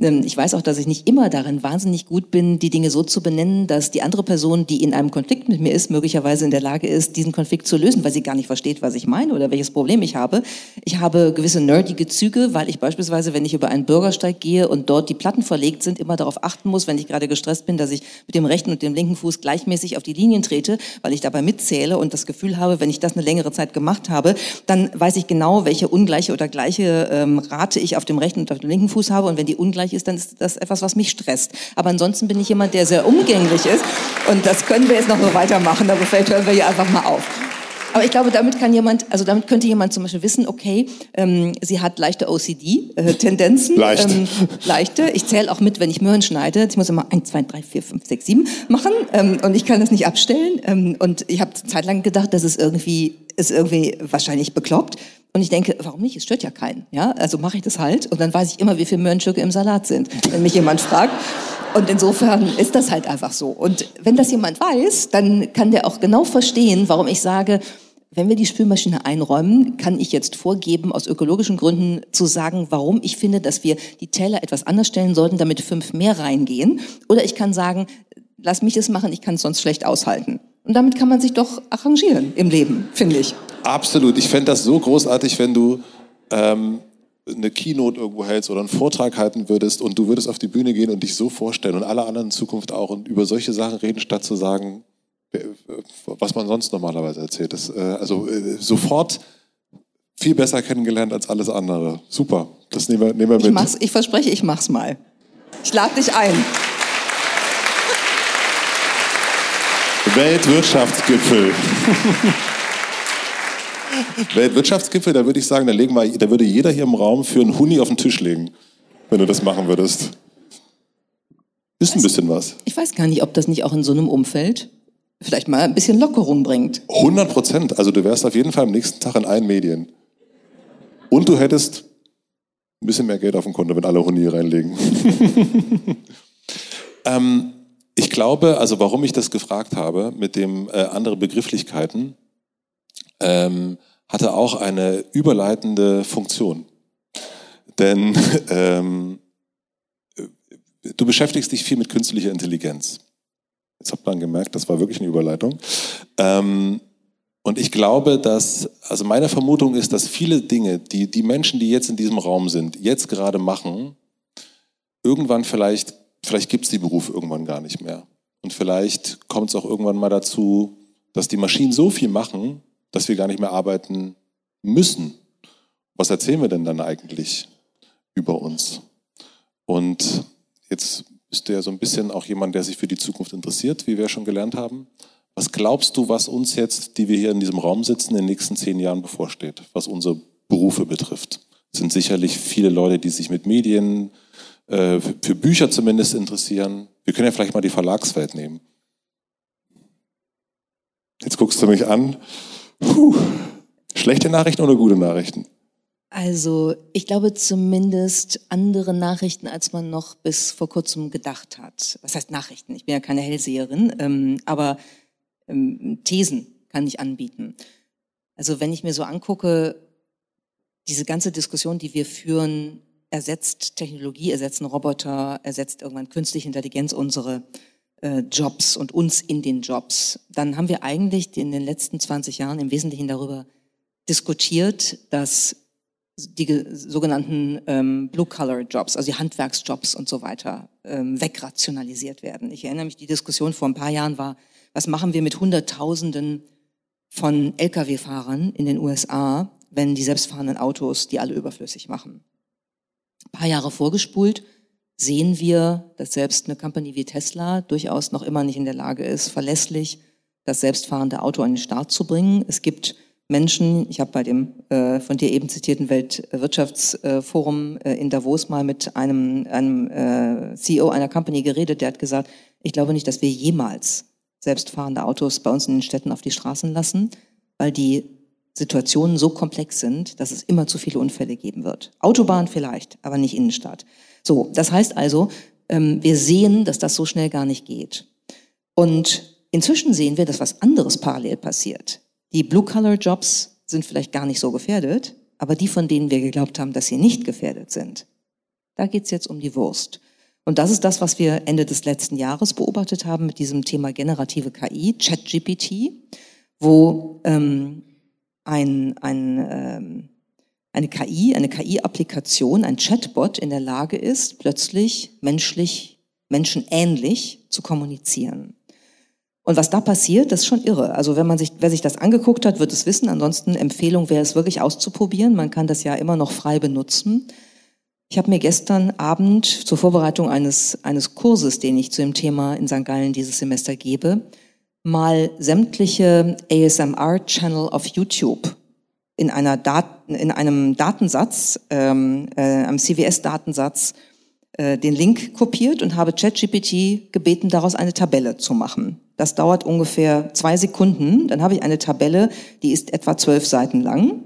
Ähm, ich weiß auch, dass ich nicht immer darin wahnsinnig gut bin, die Dinge so zu benennen, dass die andere Person, die in einem Konflikt mit mir ist, möglicherweise in der Lage ist, diesen Konflikt zu lösen, weil sie gar nicht versteht, was ich meine oder welches Problem ich habe. Ich habe gewisse nerdige Züge, weil ich beispielsweise, wenn ich über einen Bürgersteig gehe und dort die Platten verlegt sind, immer darauf achten muss, wenn ich gerade gestresst bin, dass ich mit dem rechten und dem linken Fuß gleichmäßig auf die Linien trete, weil ich dabei mitzähle und das Gefühl habe, wenn ich das eine längere Zeit gemacht habe, dann weiß ich genau, welche ungleiche oder gleiche ähm, Rate ich auf dem rechten und auf dem linken Fuß habe und wenn die ungleiche ungleich ist, dann ist das etwas, was mich stresst. Aber ansonsten bin ich jemand, der sehr umgänglich ist. Und das können wir jetzt noch so weitermachen, aber vielleicht hören wir hier einfach mal auf. Aber ich glaube, damit kann jemand, also damit könnte jemand zum Beispiel wissen, okay, ähm, sie hat leichte OCD-Tendenzen. Äh, Leicht. Ähm, leichte. Ich zähle auch mit, wenn ich Möhren schneide. Ich muss immer 1, 2, 3, 4, 5, 6, 7 machen. Ähm, und ich kann das nicht abstellen. Ähm, und ich habe zeitlang gedacht, das ist irgendwie, ist irgendwie wahrscheinlich bekloppt. Und ich denke, warum nicht? Es stört ja keinen. Ja? Also mache ich das halt und dann weiß ich immer, wie viele Möhrenstücke im Salat sind, wenn mich jemand fragt. Und insofern ist das halt einfach so. Und wenn das jemand weiß, dann kann der auch genau verstehen, warum ich sage, wenn wir die Spülmaschine einräumen, kann ich jetzt vorgeben, aus ökologischen Gründen zu sagen, warum ich finde, dass wir die Teller etwas anders stellen sollten, damit fünf mehr reingehen. Oder ich kann sagen, lass mich es machen, ich kann es sonst schlecht aushalten. Und damit kann man sich doch arrangieren im Leben, finde ich. Absolut. Ich fände das so großartig, wenn du ähm, eine Keynote irgendwo hältst oder einen Vortrag halten würdest und du würdest auf die Bühne gehen und dich so vorstellen und alle anderen in Zukunft auch und über solche Sachen reden, statt zu sagen, äh, was man sonst normalerweise erzählt. Das, äh, also äh, sofort viel besser kennengelernt als alles andere. Super, das nehmen wir, nehmen wir mit. Ich, ich verspreche, ich mach's mal. Ich lade dich ein. Weltwirtschaftsgipfel. Weltwirtschaftsgipfel, da würde ich sagen, da, legen wir, da würde jeder hier im Raum für einen Huni auf den Tisch legen, wenn du das machen würdest. Ist ein bisschen was. Ich weiß gar nicht, ob das nicht auch in so einem Umfeld vielleicht mal ein bisschen Lockerung bringt. 100 Prozent. Also du wärst auf jeden Fall am nächsten Tag in allen Medien. Und du hättest ein bisschen mehr Geld auf dem Konto, wenn alle Huni reinlegen. ähm, ich glaube, also warum ich das gefragt habe mit dem äh, andere Begrifflichkeiten, ähm, hatte auch eine überleitende Funktion. Denn ähm, du beschäftigst dich viel mit künstlicher Intelligenz. Jetzt habt man gemerkt, das war wirklich eine Überleitung. Ähm, und ich glaube, dass, also meine Vermutung ist, dass viele Dinge, die die Menschen, die jetzt in diesem Raum sind, jetzt gerade machen, irgendwann vielleicht vielleicht gibt es die Berufe irgendwann gar nicht mehr. Und vielleicht kommt es auch irgendwann mal dazu, dass die Maschinen so viel machen, dass wir gar nicht mehr arbeiten müssen. Was erzählen wir denn dann eigentlich über uns? Und jetzt bist du ja so ein bisschen auch jemand, der sich für die Zukunft interessiert, wie wir schon gelernt haben. Was glaubst du, was uns jetzt, die wir hier in diesem Raum sitzen, in den nächsten zehn Jahren bevorsteht, was unsere Berufe betrifft? Es sind sicherlich viele Leute, die sich mit Medien, äh, für Bücher zumindest interessieren. Wir können ja vielleicht mal die Verlagswelt nehmen. Jetzt guckst du mich an. Puh. Schlechte Nachrichten oder gute Nachrichten? Also ich glaube zumindest andere Nachrichten, als man noch bis vor kurzem gedacht hat. Was heißt Nachrichten? Ich bin ja keine Hellseherin, ähm, aber ähm, Thesen kann ich anbieten. Also wenn ich mir so angucke, diese ganze Diskussion, die wir führen, ersetzt Technologie, ersetzen Roboter, ersetzt irgendwann künstliche Intelligenz unsere äh, Jobs und uns in den Jobs, dann haben wir eigentlich in den letzten 20 Jahren im Wesentlichen darüber diskutiert, dass die sogenannten ähm, Blue-Collar-Jobs, also die Handwerksjobs und so weiter, ähm, wegrationalisiert werden. Ich erinnere mich, die Diskussion vor ein paar Jahren war, was machen wir mit Hunderttausenden von Lkw-Fahrern in den USA, wenn die selbstfahrenden Autos die alle überflüssig machen? Ein paar Jahre vorgespult sehen wir, dass selbst eine Company wie Tesla durchaus noch immer nicht in der Lage ist, verlässlich das selbstfahrende Auto an den Start zu bringen. Es gibt Menschen, ich habe bei dem äh, von dir eben zitierten Weltwirtschaftsforum äh, in Davos mal mit einem, einem äh, CEO einer Company geredet, der hat gesagt, ich glaube nicht, dass wir jemals selbstfahrende Autos bei uns in den Städten auf die Straßen lassen, weil die Situationen so komplex sind, dass es immer zu viele Unfälle geben wird. Autobahn vielleicht, aber nicht Innenstadt. So, das heißt also, ähm, wir sehen, dass das so schnell gar nicht geht. Und inzwischen sehen wir, dass was anderes parallel passiert. Die Blue-Color-Jobs sind vielleicht gar nicht so gefährdet, aber die, von denen wir geglaubt haben, dass sie nicht gefährdet sind, da geht's jetzt um die Wurst. Und das ist das, was wir Ende des letzten Jahres beobachtet haben mit diesem Thema generative KI, ChatGPT, wo ähm, ein, ein, ähm, eine KI, eine KI-Applikation, ein Chatbot in der Lage ist, plötzlich menschlich, menschenähnlich zu kommunizieren. Und was da passiert, das ist schon irre. Also wenn man sich, wer sich das angeguckt hat, wird es wissen. Ansonsten Empfehlung wäre es wirklich auszuprobieren. Man kann das ja immer noch frei benutzen. Ich habe mir gestern Abend zur Vorbereitung eines, eines Kurses, den ich zu dem Thema in St. Gallen dieses Semester gebe, mal sämtliche ASMR-Channel auf YouTube in, einer Dat in einem Datensatz, ähm, äh, einem CVS-Datensatz, äh, den Link kopiert und habe ChatGPT gebeten, daraus eine Tabelle zu machen. Das dauert ungefähr zwei Sekunden. Dann habe ich eine Tabelle, die ist etwa zwölf Seiten lang.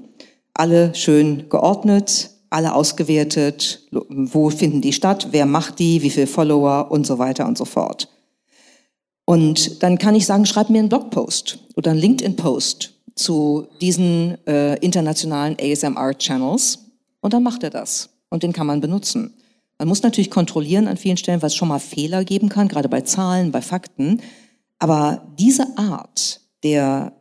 Alle schön geordnet, alle ausgewertet, wo finden die statt, wer macht die, wie viele Follower und so weiter und so fort. Und dann kann ich sagen, schreib mir einen Blogpost oder einen LinkedIn-Post zu diesen äh, internationalen ASMR-Channels und dann macht er das und den kann man benutzen. Man muss natürlich kontrollieren an vielen Stellen, was schon mal Fehler geben kann, gerade bei Zahlen, bei Fakten. Aber diese Art der,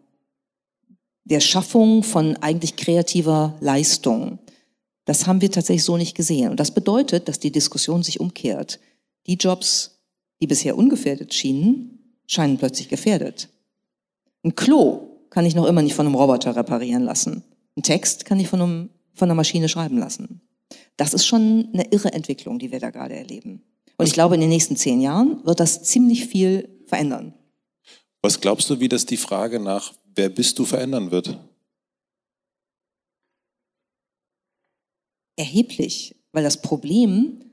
der Schaffung von eigentlich kreativer Leistung, das haben wir tatsächlich so nicht gesehen. Und das bedeutet, dass die Diskussion sich umkehrt. Die Jobs, die bisher ungefährdet schienen, scheinen plötzlich gefährdet. Ein Klo kann ich noch immer nicht von einem Roboter reparieren lassen. Ein Text kann ich von, einem, von einer Maschine schreiben lassen. Das ist schon eine irre Entwicklung, die wir da gerade erleben. Und ich glaube, in den nächsten zehn Jahren wird das ziemlich viel verändern. Was glaubst du, wie das die Frage nach, wer bist du, verändern wird? Erheblich, weil das Problem,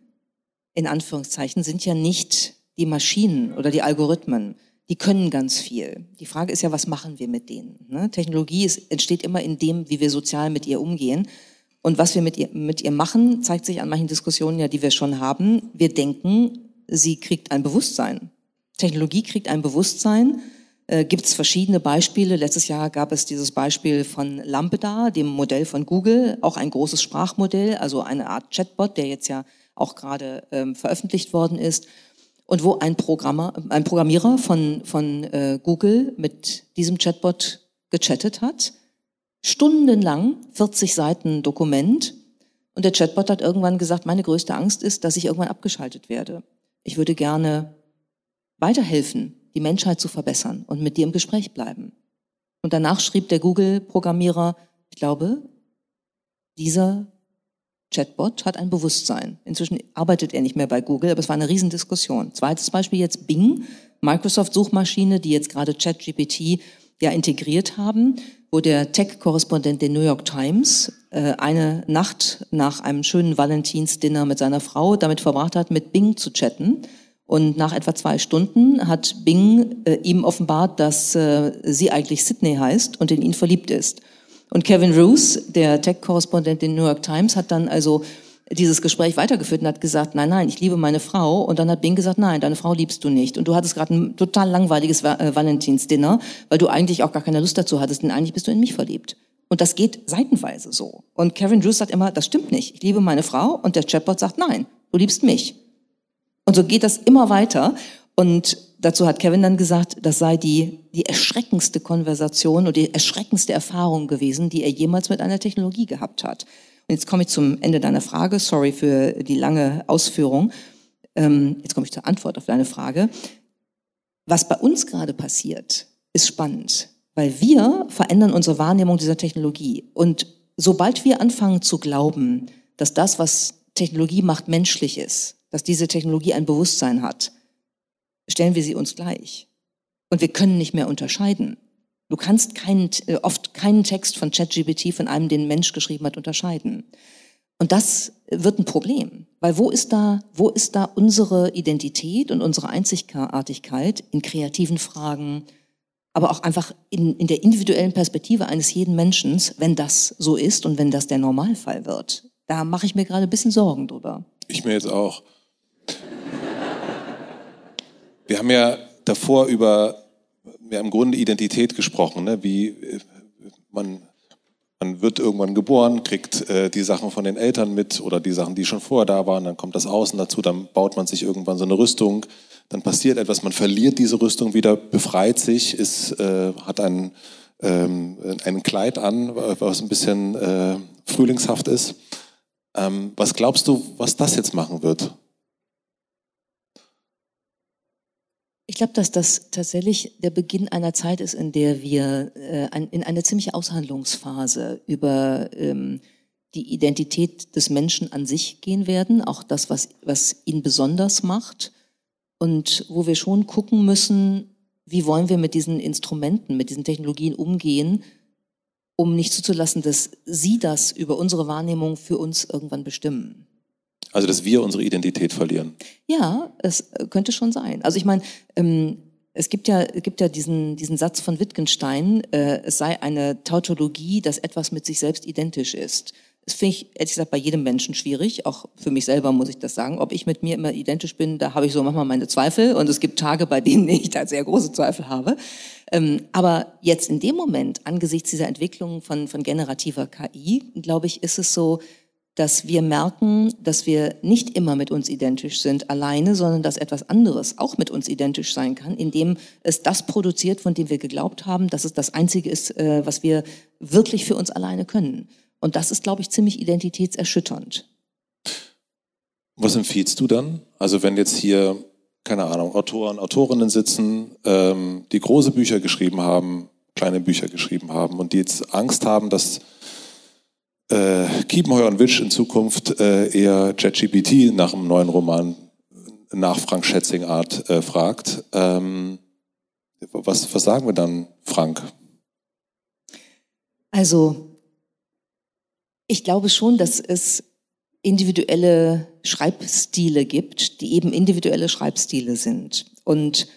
in Anführungszeichen, sind ja nicht die Maschinen oder die Algorithmen. Die können ganz viel. Die Frage ist ja, was machen wir mit denen? Ne? Technologie ist, entsteht immer in dem, wie wir sozial mit ihr umgehen. Und was wir mit ihr, mit ihr machen, zeigt sich an manchen Diskussionen ja, die wir schon haben. Wir denken, sie kriegt ein Bewusstsein. Technologie kriegt ein Bewusstsein äh, gibt es verschiedene Beispiele. Letztes Jahr gab es dieses Beispiel von Lambda, dem Modell von Google, auch ein großes Sprachmodell, also eine Art Chatbot, der jetzt ja auch gerade ähm, veröffentlicht worden ist. Und wo ein, Programmer, ein Programmierer von, von äh, Google mit diesem Chatbot gechattet hat, stundenlang, 40 Seiten Dokument. Und der Chatbot hat irgendwann gesagt, meine größte Angst ist, dass ich irgendwann abgeschaltet werde. Ich würde gerne weiterhelfen die Menschheit zu verbessern und mit dir im Gespräch bleiben. Und danach schrieb der Google-Programmierer, ich glaube, dieser Chatbot hat ein Bewusstsein. Inzwischen arbeitet er nicht mehr bei Google, aber es war eine Riesendiskussion. Zweites Beispiel jetzt Bing, Microsoft-Suchmaschine, die jetzt gerade ChatGPT ja integriert haben, wo der Tech-Korrespondent der New York Times äh, eine Nacht nach einem schönen Valentinsdinner mit seiner Frau damit verbracht hat, mit Bing zu chatten und nach etwa zwei Stunden hat Bing äh, ihm offenbart, dass äh, sie eigentlich Sydney heißt und in ihn verliebt ist. Und Kevin Roos, der Tech-Korrespondent der New York Times, hat dann also dieses Gespräch weitergeführt und hat gesagt, nein, nein, ich liebe meine Frau. Und dann hat Bing gesagt, nein, deine Frau liebst du nicht. Und du hattest gerade ein total langweiliges äh, Valentinsdinner, weil du eigentlich auch gar keine Lust dazu hattest, denn eigentlich bist du in mich verliebt. Und das geht seitenweise so. Und Kevin Drews sagt immer, das stimmt nicht. Ich liebe meine Frau. Und der Chatbot sagt, nein, du liebst mich. Und so geht das immer weiter. Und dazu hat Kevin dann gesagt, das sei die, die erschreckendste Konversation und die erschreckendste Erfahrung gewesen, die er jemals mit einer Technologie gehabt hat. Und jetzt komme ich zum Ende deiner Frage. Sorry für die lange Ausführung. Ähm, jetzt komme ich zur Antwort auf deine Frage. Was bei uns gerade passiert, ist spannend, weil wir verändern unsere Wahrnehmung dieser Technologie. Und sobald wir anfangen zu glauben, dass das, was Technologie macht, menschlich ist, dass diese Technologie ein Bewusstsein hat, stellen wir sie uns gleich. Und wir können nicht mehr unterscheiden. Du kannst keinen, äh, oft keinen Text von ChatGPT von einem, den ein Mensch geschrieben hat, unterscheiden. Und das wird ein Problem, weil wo ist da, wo ist da unsere Identität und unsere Einzigartigkeit in kreativen Fragen, aber auch einfach in, in der individuellen Perspektive eines jeden Menschen, wenn das so ist und wenn das der Normalfall wird? Da mache ich mir gerade ein bisschen Sorgen drüber. Ich mir jetzt auch. Wir haben ja davor über ja im Grunde Identität gesprochen, ne? wie äh, man, man wird irgendwann geboren, kriegt äh, die Sachen von den Eltern mit oder die Sachen, die schon vorher da waren, dann kommt das Außen dazu, dann baut man sich irgendwann so eine Rüstung, dann passiert etwas, man verliert diese Rüstung wieder, befreit sich, ist, äh, hat ein, ähm, ein Kleid an, was ein bisschen äh, frühlingshaft ist. Ähm, was glaubst du, was das jetzt machen wird? Ich glaube, dass das tatsächlich der Beginn einer Zeit ist, in der wir äh, ein, in eine ziemliche Aushandlungsphase über ähm, die Identität des Menschen an sich gehen werden, auch das, was, was ihn besonders macht und wo wir schon gucken müssen, wie wollen wir mit diesen Instrumenten, mit diesen Technologien umgehen, um nicht zuzulassen, dass sie das über unsere Wahrnehmung für uns irgendwann bestimmen. Also, dass wir unsere Identität verlieren. Ja, es könnte schon sein. Also ich meine, ähm, es gibt ja, gibt ja diesen, diesen Satz von Wittgenstein, äh, es sei eine Tautologie, dass etwas mit sich selbst identisch ist. Das finde ich, ehrlich gesagt, bei jedem Menschen schwierig. Auch für mich selber muss ich das sagen. Ob ich mit mir immer identisch bin, da habe ich so manchmal meine Zweifel. Und es gibt Tage, bei denen ich da sehr große Zweifel habe. Ähm, aber jetzt in dem Moment, angesichts dieser Entwicklung von, von generativer KI, glaube ich, ist es so, dass wir merken, dass wir nicht immer mit uns identisch sind alleine, sondern dass etwas anderes auch mit uns identisch sein kann, indem es das produziert, von dem wir geglaubt haben, dass es das Einzige ist, äh, was wir wirklich für uns alleine können. Und das ist, glaube ich, ziemlich identitätserschütternd. Was empfiehlst du dann? Also wenn jetzt hier, keine Ahnung, Autoren, Autorinnen sitzen, ähm, die große Bücher geschrieben haben, kleine Bücher geschrieben haben und die jetzt Angst haben, dass äh, Kiepenheuer und Witsch in Zukunft äh, eher ChatGPT nach einem neuen Roman nach Frank Schätzing Art äh, fragt. Ähm, was, was sagen wir dann, Frank? Also, ich glaube schon, dass es individuelle Schreibstile gibt, die eben individuelle Schreibstile sind. Und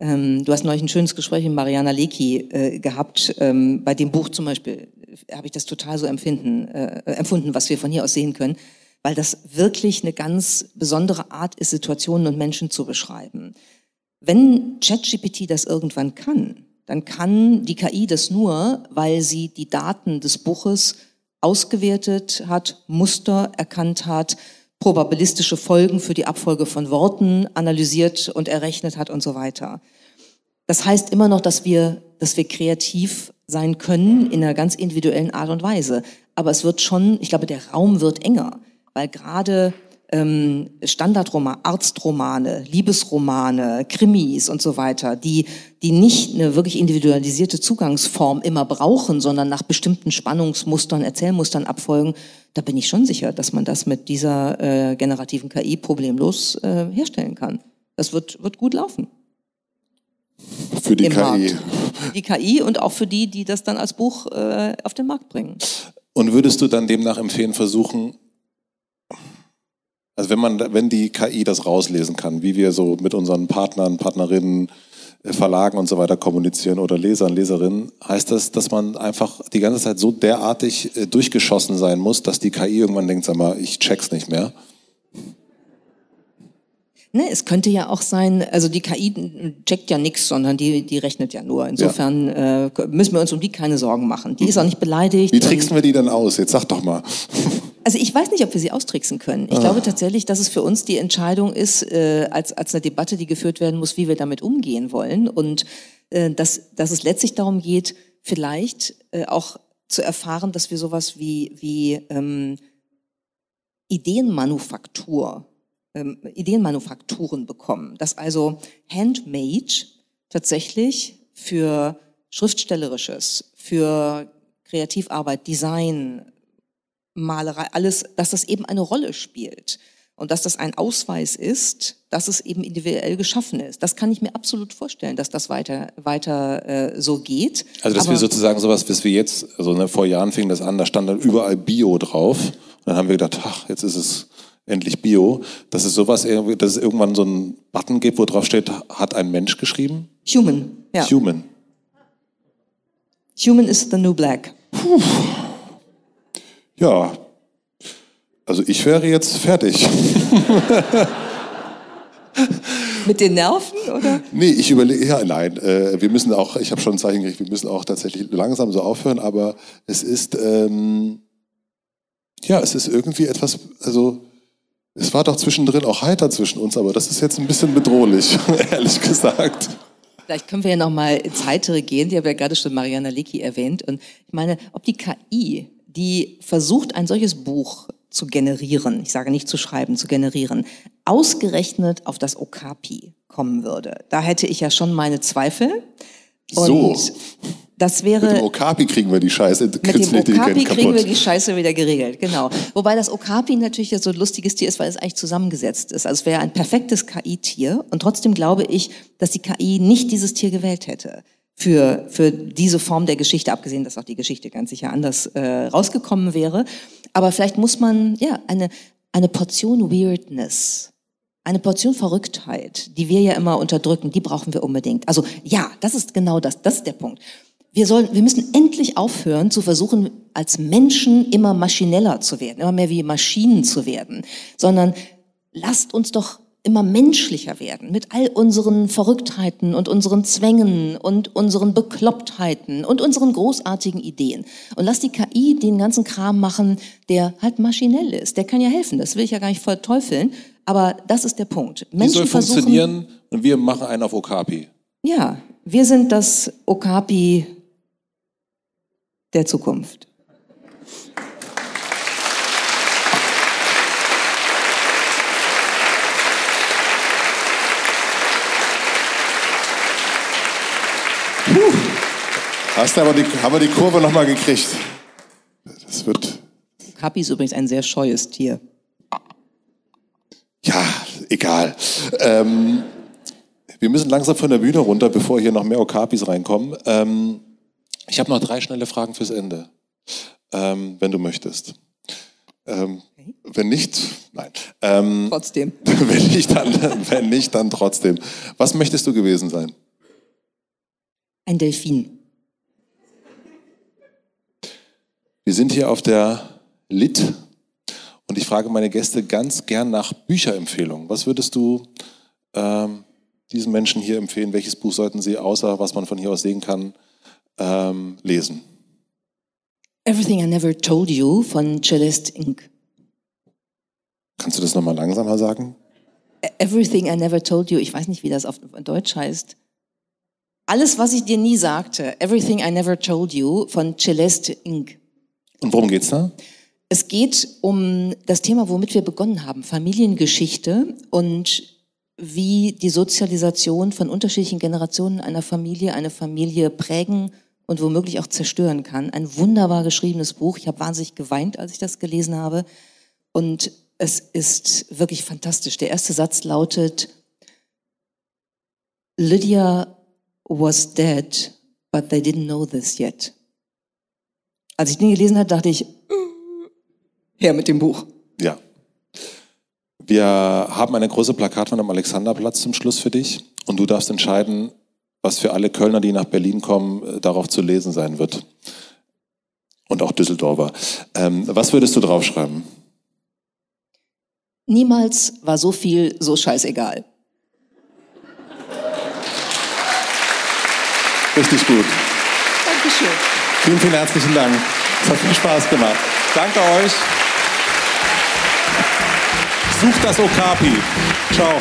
ähm, du hast neulich ein schönes Gespräch mit Mariana Lecki äh, gehabt, ähm, bei dem Buch zum Beispiel habe ich das total so empfinden, äh, empfunden, was wir von hier aus sehen können, weil das wirklich eine ganz besondere Art ist, Situationen und Menschen zu beschreiben. Wenn ChatGPT das irgendwann kann, dann kann die KI das nur, weil sie die Daten des Buches ausgewertet hat, Muster erkannt hat, probabilistische Folgen für die Abfolge von Worten analysiert und errechnet hat und so weiter. Das heißt immer noch, dass wir, dass wir kreativ sein können in einer ganz individuellen Art und Weise. Aber es wird schon, ich glaube, der Raum wird enger, weil gerade ähm, Standardromane, Arztromane, Liebesromane, Krimis und so weiter, die, die nicht eine wirklich individualisierte Zugangsform immer brauchen, sondern nach bestimmten Spannungsmustern, Erzählmustern abfolgen, da bin ich schon sicher, dass man das mit dieser äh, generativen KI problemlos äh, herstellen kann. Das wird, wird gut laufen. Für die KI. Markt. Die KI und auch für die, die das dann als Buch äh, auf den Markt bringen. Und würdest du dann demnach empfehlen, versuchen, also wenn man, wenn die KI das rauslesen kann, wie wir so mit unseren Partnern, Partnerinnen äh, Verlagen und so weiter kommunizieren oder Lesern, Leserinnen, heißt das, dass man einfach die ganze Zeit so derartig äh, durchgeschossen sein muss, dass die KI irgendwann denkt, sag mal, ich check's nicht mehr? Ne, es könnte ja auch sein, also die KI checkt ja nichts, sondern die, die rechnet ja nur. Insofern ja. Äh, müssen wir uns um die keine Sorgen machen. Die ist auch nicht beleidigt. Wie tricksen wir die dann aus? Jetzt sag doch mal. Also ich weiß nicht, ob wir sie austricksen können. Ich ah. glaube tatsächlich, dass es für uns die Entscheidung ist, äh, als, als eine Debatte, die geführt werden muss, wie wir damit umgehen wollen. Und äh, dass, dass es letztlich darum geht, vielleicht äh, auch zu erfahren, dass wir sowas wie, wie ähm, Ideenmanufaktur ähm, Ideenmanufakturen bekommen, dass also Handmade tatsächlich für Schriftstellerisches, für Kreativarbeit, Design, Malerei, alles, dass das eben eine Rolle spielt und dass das ein Ausweis ist, dass es eben individuell geschaffen ist. Das kann ich mir absolut vorstellen, dass das weiter weiter äh, so geht. Also dass Aber wir sozusagen sowas, was wir jetzt, also ne, vor Jahren fing das an, da stand dann überall Bio drauf. Und dann haben wir gedacht, ach, jetzt ist es endlich Bio, dass es sowas, dass es irgendwann so einen Button gibt, wo drauf steht, hat ein Mensch geschrieben? Human, ja. Human. Human is the new black. Puh. Ja, also ich wäre jetzt fertig. Mit den Nerven, oder? Nee, ich überlege, ja, nein, äh, wir müssen auch, ich habe schon ein Zeichen gekriegt, wir müssen auch tatsächlich langsam so aufhören, aber es ist, ähm, ja, es ist irgendwie etwas, also es war doch zwischendrin auch heiter zwischen uns, aber das ist jetzt ein bisschen bedrohlich, ehrlich gesagt. Vielleicht können wir ja noch mal ins Heitere gehen. Die habe ja gerade schon Mariana Lecki erwähnt. Und ich meine, ob die KI, die versucht, ein solches Buch zu generieren, ich sage nicht zu schreiben, zu generieren, ausgerechnet auf das Okapi kommen würde, da hätte ich ja schon meine Zweifel. Und so. Das wäre. Mit dem Okapi kriegen wir die Scheiße. Mit dem Okapi kriegen wir die Scheiße wieder geregelt, genau. Wobei das Okapi natürlich so ein lustiges Tier ist, weil es eigentlich zusammengesetzt ist. Also es wäre ein perfektes KI-Tier. Und trotzdem glaube ich, dass die KI nicht dieses Tier gewählt hätte für, für diese Form der Geschichte, abgesehen, dass auch die Geschichte ganz sicher anders äh, rausgekommen wäre. Aber vielleicht muss man, ja, eine, eine Portion Weirdness eine Portion Verrücktheit, die wir ja immer unterdrücken, die brauchen wir unbedingt. Also ja, das ist genau das, das ist der Punkt. Wir, sollen, wir müssen endlich aufhören zu versuchen, als Menschen immer maschineller zu werden, immer mehr wie Maschinen zu werden, sondern lasst uns doch immer menschlicher werden mit all unseren Verrücktheiten und unseren Zwängen und unseren Beklopptheiten und unseren großartigen Ideen. Und lasst die KI den ganzen Kram machen, der halt maschinell ist. Der kann ja helfen, das will ich ja gar nicht verteufeln, aber das ist der Punkt. Menschen die soll funktionieren und wir machen einen auf Okapi. Ja, wir sind das Okapi der Zukunft. Puh. Hast du aber die, haben wir die Kurve nochmal gekriegt. Das wird. Kapi ist übrigens ein sehr scheues Tier. Ja, egal. Ähm, wir müssen langsam von der Bühne runter, bevor hier noch mehr Okapis reinkommen. Ähm, ich habe noch drei schnelle Fragen fürs Ende, ähm, wenn du möchtest. Ähm, okay. Wenn nicht, nein. Ähm, trotzdem. Wenn nicht, dann, wenn nicht, dann trotzdem. Was möchtest du gewesen sein? Ein Delfin. Wir sind hier auf der Lit und ich frage meine Gäste ganz gern nach Bücherempfehlungen. Was würdest du ähm, diesen Menschen hier empfehlen? Welches Buch sollten sie, außer was man von hier aus sehen kann, ähm, lesen? Everything I Never Told You von Celeste Inc. Kannst du das nochmal langsamer sagen? Everything I Never Told You, ich weiß nicht, wie das auf Deutsch heißt. Alles, was ich dir nie sagte, Everything I Never Told You von Celeste Inc. Und worum geht's da? Es geht um das Thema, womit wir begonnen haben, Familiengeschichte und wie die Sozialisation von unterschiedlichen Generationen einer Familie eine Familie prägen und womöglich auch zerstören kann. Ein wunderbar geschriebenes Buch. Ich habe wahnsinnig geweint, als ich das gelesen habe. Und es ist wirklich fantastisch. Der erste Satz lautet, Lydia was dead, but they didn't know this yet. Als ich den gelesen habe, dachte ich, her mit dem Buch. Ja. Wir haben eine große Plakatwand am Alexanderplatz zum Schluss für dich und du darfst entscheiden, was für alle Kölner, die nach Berlin kommen, äh, darauf zu lesen sein wird. Und auch Düsseldorfer. Ähm, was würdest du draufschreiben? Niemals war so viel so scheißegal. Richtig gut. Dankeschön. Vielen, vielen herzlichen Dank. Es hat viel Spaß gemacht. Danke euch. Sucht das Okapi. Ciao.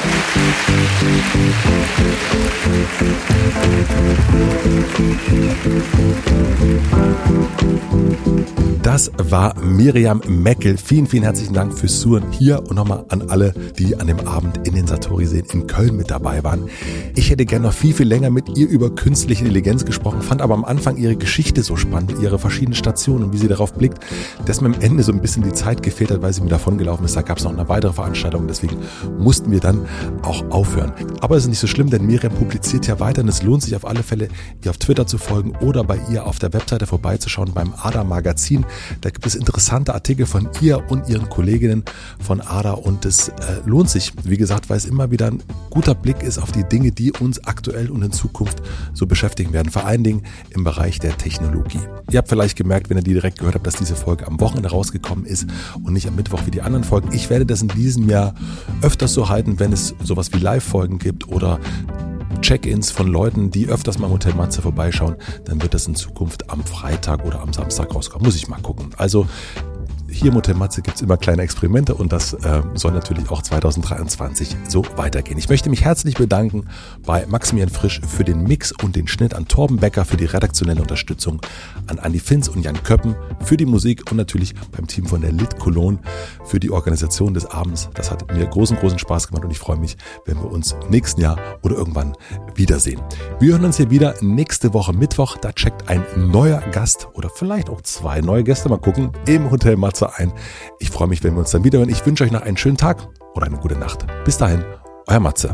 Das war Miriam Meckel. Vielen, vielen herzlichen Dank fürs Zuhören hier und nochmal an alle, die an dem Abend in den Satori-Seen in Köln mit dabei waren. Ich hätte gerne noch viel, viel länger mit ihr über künstliche Intelligenz gesprochen, fand aber am Anfang ihre Geschichte so spannend, ihre verschiedenen Stationen und wie sie darauf blickt, dass mir am Ende so ein bisschen die Zeit gefehlt hat, weil sie mir davon gelaufen ist. Da gab es noch eine weitere Veranstaltung, deswegen mussten wir dann auch aufhören. Aber es ist nicht so schlimm, denn Miriam publiziert ja weiter und es lohnt sich auf alle Fälle, ihr auf Twitter zu folgen oder bei ihr auf der Webseite vorbeizuschauen beim ADA Magazin. Da gibt es interessante Artikel von ihr und ihren Kolleginnen von ADA und es äh, lohnt sich, wie gesagt, weil es immer wieder ein guter Blick ist auf die Dinge, die uns aktuell und in Zukunft so beschäftigen werden, vor allen Dingen im Bereich der Technologie. Ihr habt vielleicht gemerkt, wenn ihr die direkt gehört habt, dass diese Folge am Wochenende rausgekommen ist und nicht am Mittwoch wie die anderen Folgen. Ich werde das in diesem Jahr öfters so halten, wenn es sowas wie Live-Folgen gibt oder Check-ins von Leuten, die öfters mal im Hotel Matze vorbeischauen, dann wird das in Zukunft am Freitag oder am Samstag rauskommen. Muss ich mal gucken. Also hier im Hotel Matze gibt es immer kleine Experimente und das äh, soll natürlich auch 2023 so weitergehen. Ich möchte mich herzlich bedanken bei Maximilian Frisch für den Mix und den Schnitt, an Torben Becker für die redaktionelle Unterstützung, an Andi Finz und Jan Köppen für die Musik und natürlich beim Team von der Lit Cologne für die Organisation des Abends. Das hat mir großen, großen Spaß gemacht und ich freue mich, wenn wir uns nächsten Jahr oder irgendwann wiedersehen. Wir hören uns hier wieder nächste Woche Mittwoch. Da checkt ein neuer Gast oder vielleicht auch zwei neue Gäste, mal gucken, im Hotel Matze ein. Ich freue mich, wenn wir uns dann wieder hören. Ich wünsche euch noch einen schönen Tag oder eine gute Nacht. Bis dahin, euer Matze.